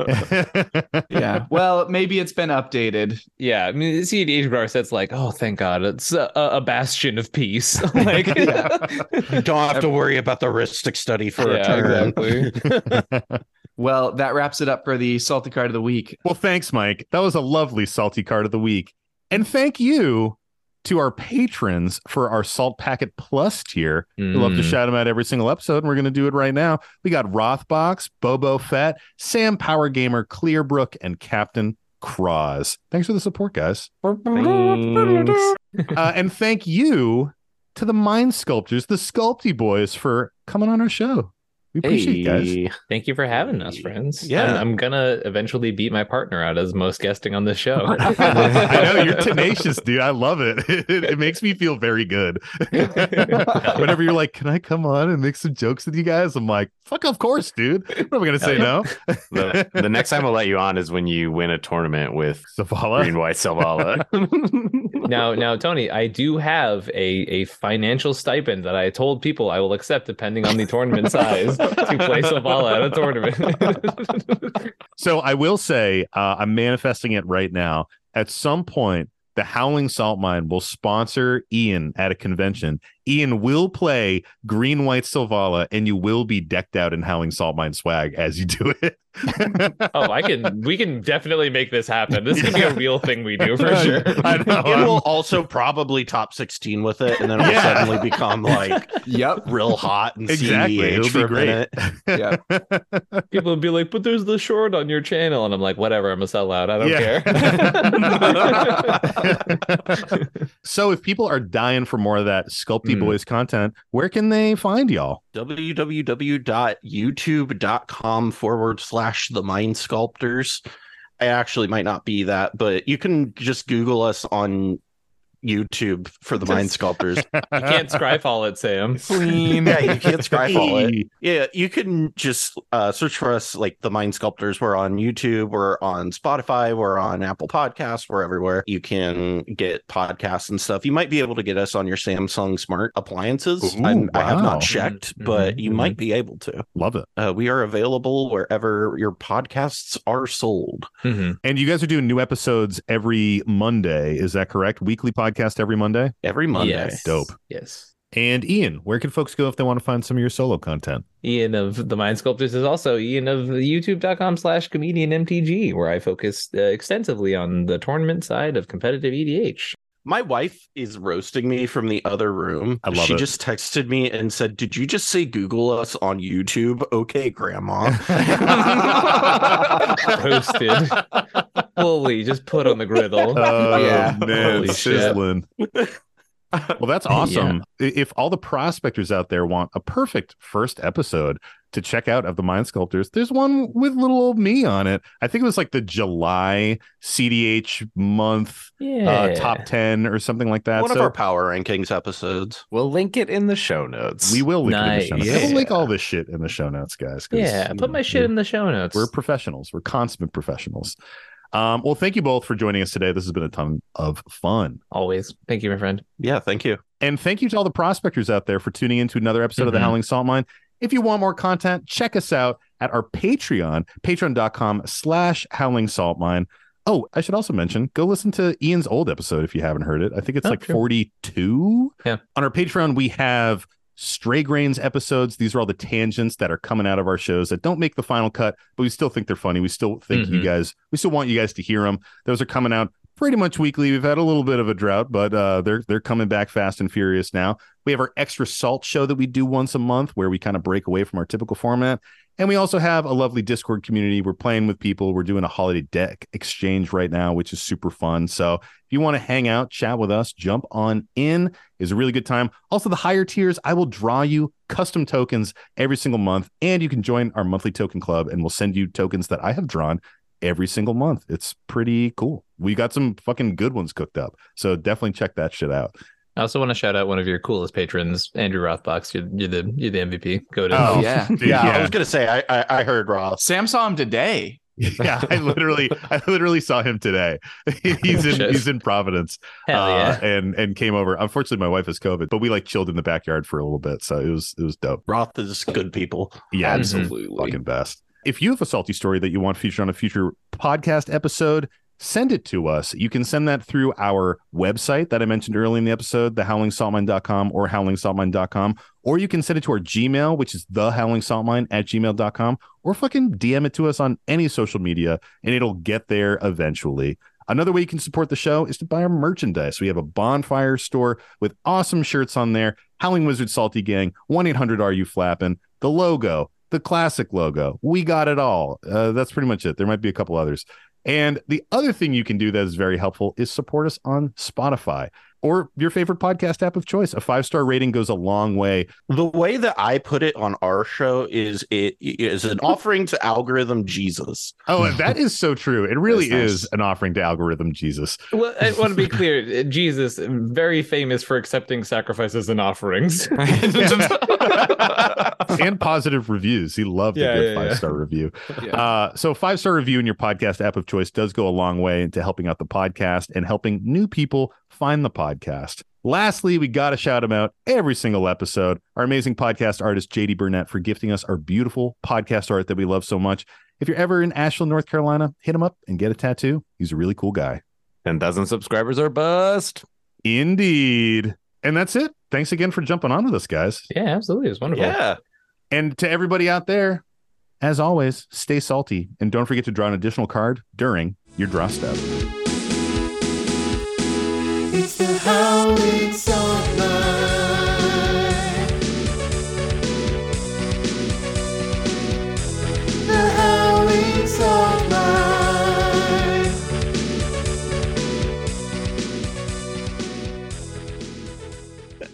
yeah. Well, maybe it's been updated. Yeah, I mean, the CEDH Narset's like, oh, thank God, it's a, a bastion of peace. <laughs> like, You don't have to worry about the Rhystic Study for a Yeah, turn. exactly. Well, that wraps it up for the salty card of the week. well, thanks, Mike. That was a lovely salty card of the week. And thank you to our patrons for our Salt Packet Plus tier. We love to Mm. shout them out every single episode, and we're going to do it right now. We got Rothbox, Bobo Fett, Sam Power Gamer, Clearbrook, and Captain Cross. Thanks for the support, guys. Thanks. uh, and thank you to the Mind Sculptors, the Sculpty Boys, for coming on our show. We appreciate you guys. Thank you for having us, friends. Yeah. I'm, I'm gonna eventually beat my partner out as most guesting on this show. <laughs> <laughs> I know you're tenacious, dude. I love it. <laughs> It, it makes me feel very good. Whenever you're like, "Can I come on and make some jokes with you guys?" I'm like, "Fuck, of course, dude. What am I gonna say no?" The, the next time I'll let you on is when you win a tournament with Selvala. Green White Selvala. now, now, Tony, I do have a a financial stipend that I told people I will accept depending on the tournament size to play Selvala at a tournament. <laughs> So I will say, uh, I'm manifesting it right now. At some point, the Howling Salt Mine will sponsor Ian at a convention. Ian will play Green White Selvala, and you will be decked out in Howling Salt Mine swag as you do it. <laughs> Oh, I can. We can definitely make this happen. This can be a real thing we do for <laughs> sure. I know. Ian will also probably top 16 with it, and then it'll Yeah. suddenly become like <laughs> Yep. real hot and Exactly. CEDH It'll for be a great. minute. Yeah. People would be like, "But there's the short on your channel," and I'm like, "Whatever. I'm a sellout. I don't care." so if people are dying for more of that Sculpty. Mm. Boys content, where can they find y'all? www.youtube.com forward slash the mind sculptors. I actually might not be that, but you can just Google us on YouTube for the mind sculptors. <laughs> you can't Scryfall it, Sam. <laughs> Clean. Yeah, you can't Skyfall it. <laughs> Yeah, you can just uh, search for us like the Mind Sculptors. We're on YouTube, we're on Spotify, we're on Apple Podcasts, we're everywhere. You can get podcasts and stuff. You might be able to get us on your Samsung smart appliances. Ooh, I'm- I have not checked, Mhm, but mhm, you might be able to. Love it. Uh, we are available wherever your podcasts are sold Mhm. And you guys are doing new episodes every Monday. Is that correct? Weekly podcast every Monday. every Monday. Yes. Dope. Yes. And Ian, where can folks go if they want to find some of your solo content? Ian of the Mind Sculptors is also Ian of youtube.com slash comedian MTG, where I focus uh, extensively on the tournament side of competitive EDH. My wife is roasting me from the other room. I love it. she it. just texted me and said, Did you just say Google us on YouTube? Okay, Grandma. <laughs> <laughs> Roasted. <laughs> Fully just put on the griddle. <laughs> Oh Yeah. man, Holy shit. sizzling. Well, that's <laughs> awesome. I- If all the prospectors out there want a perfect first episode to check out of the Mind Sculptors, there's one with little old me on it. I think it was like the July CEDH month yeah. uh, top 10 or something like that. One of So our power rankings episodes. We'll link it in the show notes. we will link it in the show notes. Nice. We'll link all this shit in the show notes, guys. Yeah, put know, my shit in the show notes. We're professionals. We're consummate professionals. Um, well, thank you both for joining us today. This has been a ton of fun. Always. Thank you, my friend. Yeah, thank you. And thank you to all the prospectors out there for tuning in to another episode of the Mhm. Howling Salt Mine. If you want more content, check us out at our Patreon, patreon.com slash howling salt mine. Oh, I should also mention, go listen to Ian's old episode if you haven't heard it. I think it's Oh, like sure. 42. Yeah. On our Patreon, we have Stray Grains episodes. These are all the tangents that are coming out of our shows that don't make the final cut, but we still think they're funny. We still think you Mhm. guys, we still want you guys to hear them. Those are coming out pretty much weekly. We've had a little bit of a drought, but uh, they're they're coming back fast and furious now. We have our extra salt show that we do once a month where we kind of break away from our typical format. And we also have a lovely Discord community. We're playing with people. We're doing a holiday deck exchange right now, which is super fun. So if you want to hang out, chat with us, jump on in is a really good time. Also, the higher tiers, I will draw you custom tokens every single month, and you can join our monthly token club, and we'll send you tokens that I have drawn every single month. It's pretty cool. We got some fucking good ones cooked up. So definitely check that shit out. I also want to shout out one of your coolest patrons, Andrew Rothbox. You're, you're the you're the MVP. Go to Oh, yeah. <laughs> Yeah, yeah. I was gonna say I I, I heard Roth. Sam saw him today. <laughs> yeah, I literally, I literally saw him today. <laughs> he's in, he's in Providence, Hell uh, and and came over. Unfortunately, my wife has COVID, but we like chilled in the backyard for a little bit, so it was it was dope. Roth is good people. Yeah, Absolutely. fucking best. If you have a salty story that you want featured on a future podcast episode, send it to us. You can send that through our website that I mentioned earlier in the episode, thehowlingsaltmine.com or howlingsaltmine.com, or you can send it to our Gmail, which is thehowlingsaltmine at gmail.com, or fucking DM it to us on any social media, and it'll get there eventually. Another way you can support the show is to buy our merchandise. We have a bonfire store with awesome shirts on there. Howling Wizard Salty Gang, 1 800 Are You Flapping, the logo, the classic logo. We got it all. Uh, that's pretty much it. There might be a couple others. And the other thing you can do that is very helpful is support us on Spotify or your favorite podcast app of choice. A five star rating goes a long way. The way that I put it on our show is it is an offering to algorithm Jesus. Oh, that is so <laughs> true. It really That's nice. is an offering to algorithm Jesus. Well, I want to be <laughs> clear. Jesus, very famous for accepting sacrifices and offerings. <laughs> and positive reviews. He loved Yeah, a good yeah, five yeah. star review. Yeah. Uh, so five star review in your podcast app of choice does go a long way into helping out the podcast and helping new people find the podcast. Lastly, we got to shout him out every single episode. Our amazing podcast artist, JD Burnett, for gifting us our beautiful podcast art that we love so much. If you're ever in Asheville, North Carolina, hit him up and get a tattoo. He's a really cool guy. 10,000 subscribers are bust. Indeed. And that's it. Thanks again for jumping on with us, guys. Yeah, absolutely. It was wonderful. Yeah. And to everybody out there, as always, stay salty and don't forget to draw an additional card during your draw step. Howling mine. The.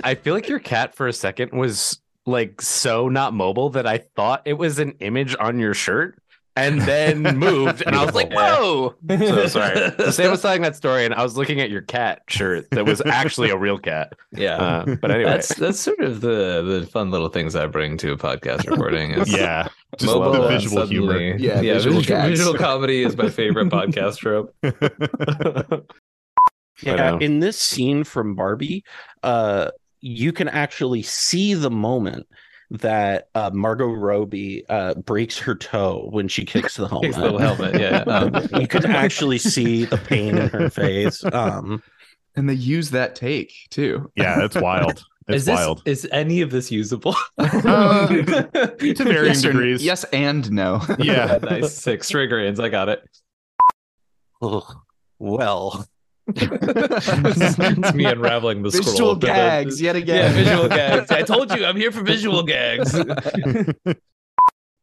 I feel like your cat for a second was like so not mobile that I thought it was an image on your shirt and then <laughs> moved and I was like, whoa. So <laughs> sorry. So Sam was telling that story and I was looking at your cat shirt that was actually a real cat. Yeah. Uh, but anyway. That's that's sort of the the fun little things I bring to a podcast recording. Is <laughs> Yeah. Just mobile the and visual humor. Yeah, yeah. visual Visual, visual comedy is my favorite podcast trope. Yeah, in this scene from Barbie, uh, you can actually see the moment that uh, Margot Robbie uh, breaks her toe when she kicks the helmet. The helmet. Yeah. Um, <laughs> you can actually see the pain in her face. Um, And they use that take too. Yeah, it's wild. <laughs> It's is this wild. is any of this usable? <laughs> Uh, to varying yes, or- degrees. yes and no. Yeah. nice. Six trigger ins. I got it. ugh, well, it's me unraveling the Visual scroll. gags yet again. Yeah, again. visual gags. I told you, I'm here for visual gags.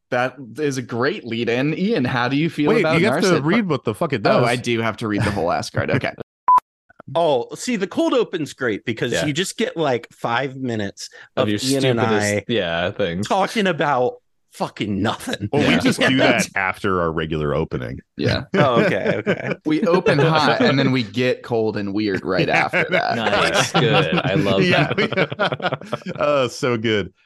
That is a great lead in. Ian, how do you feel Wait, about you have to read what the fuck it oh, does. Oh, I do have to read the whole ass card. Okay. <laughs> oh, see, the cold open's great because Yeah. you just get like five minutes Of of, your Ian and I yeah, things. talking about fucking nothing. Well, we just do <laughs> that after our regular opening. Yeah. <laughs> oh, okay, okay. We open hot and then we get cold and weird right <laughs> after that. Nice, good. I love yeah. that. oh, so good.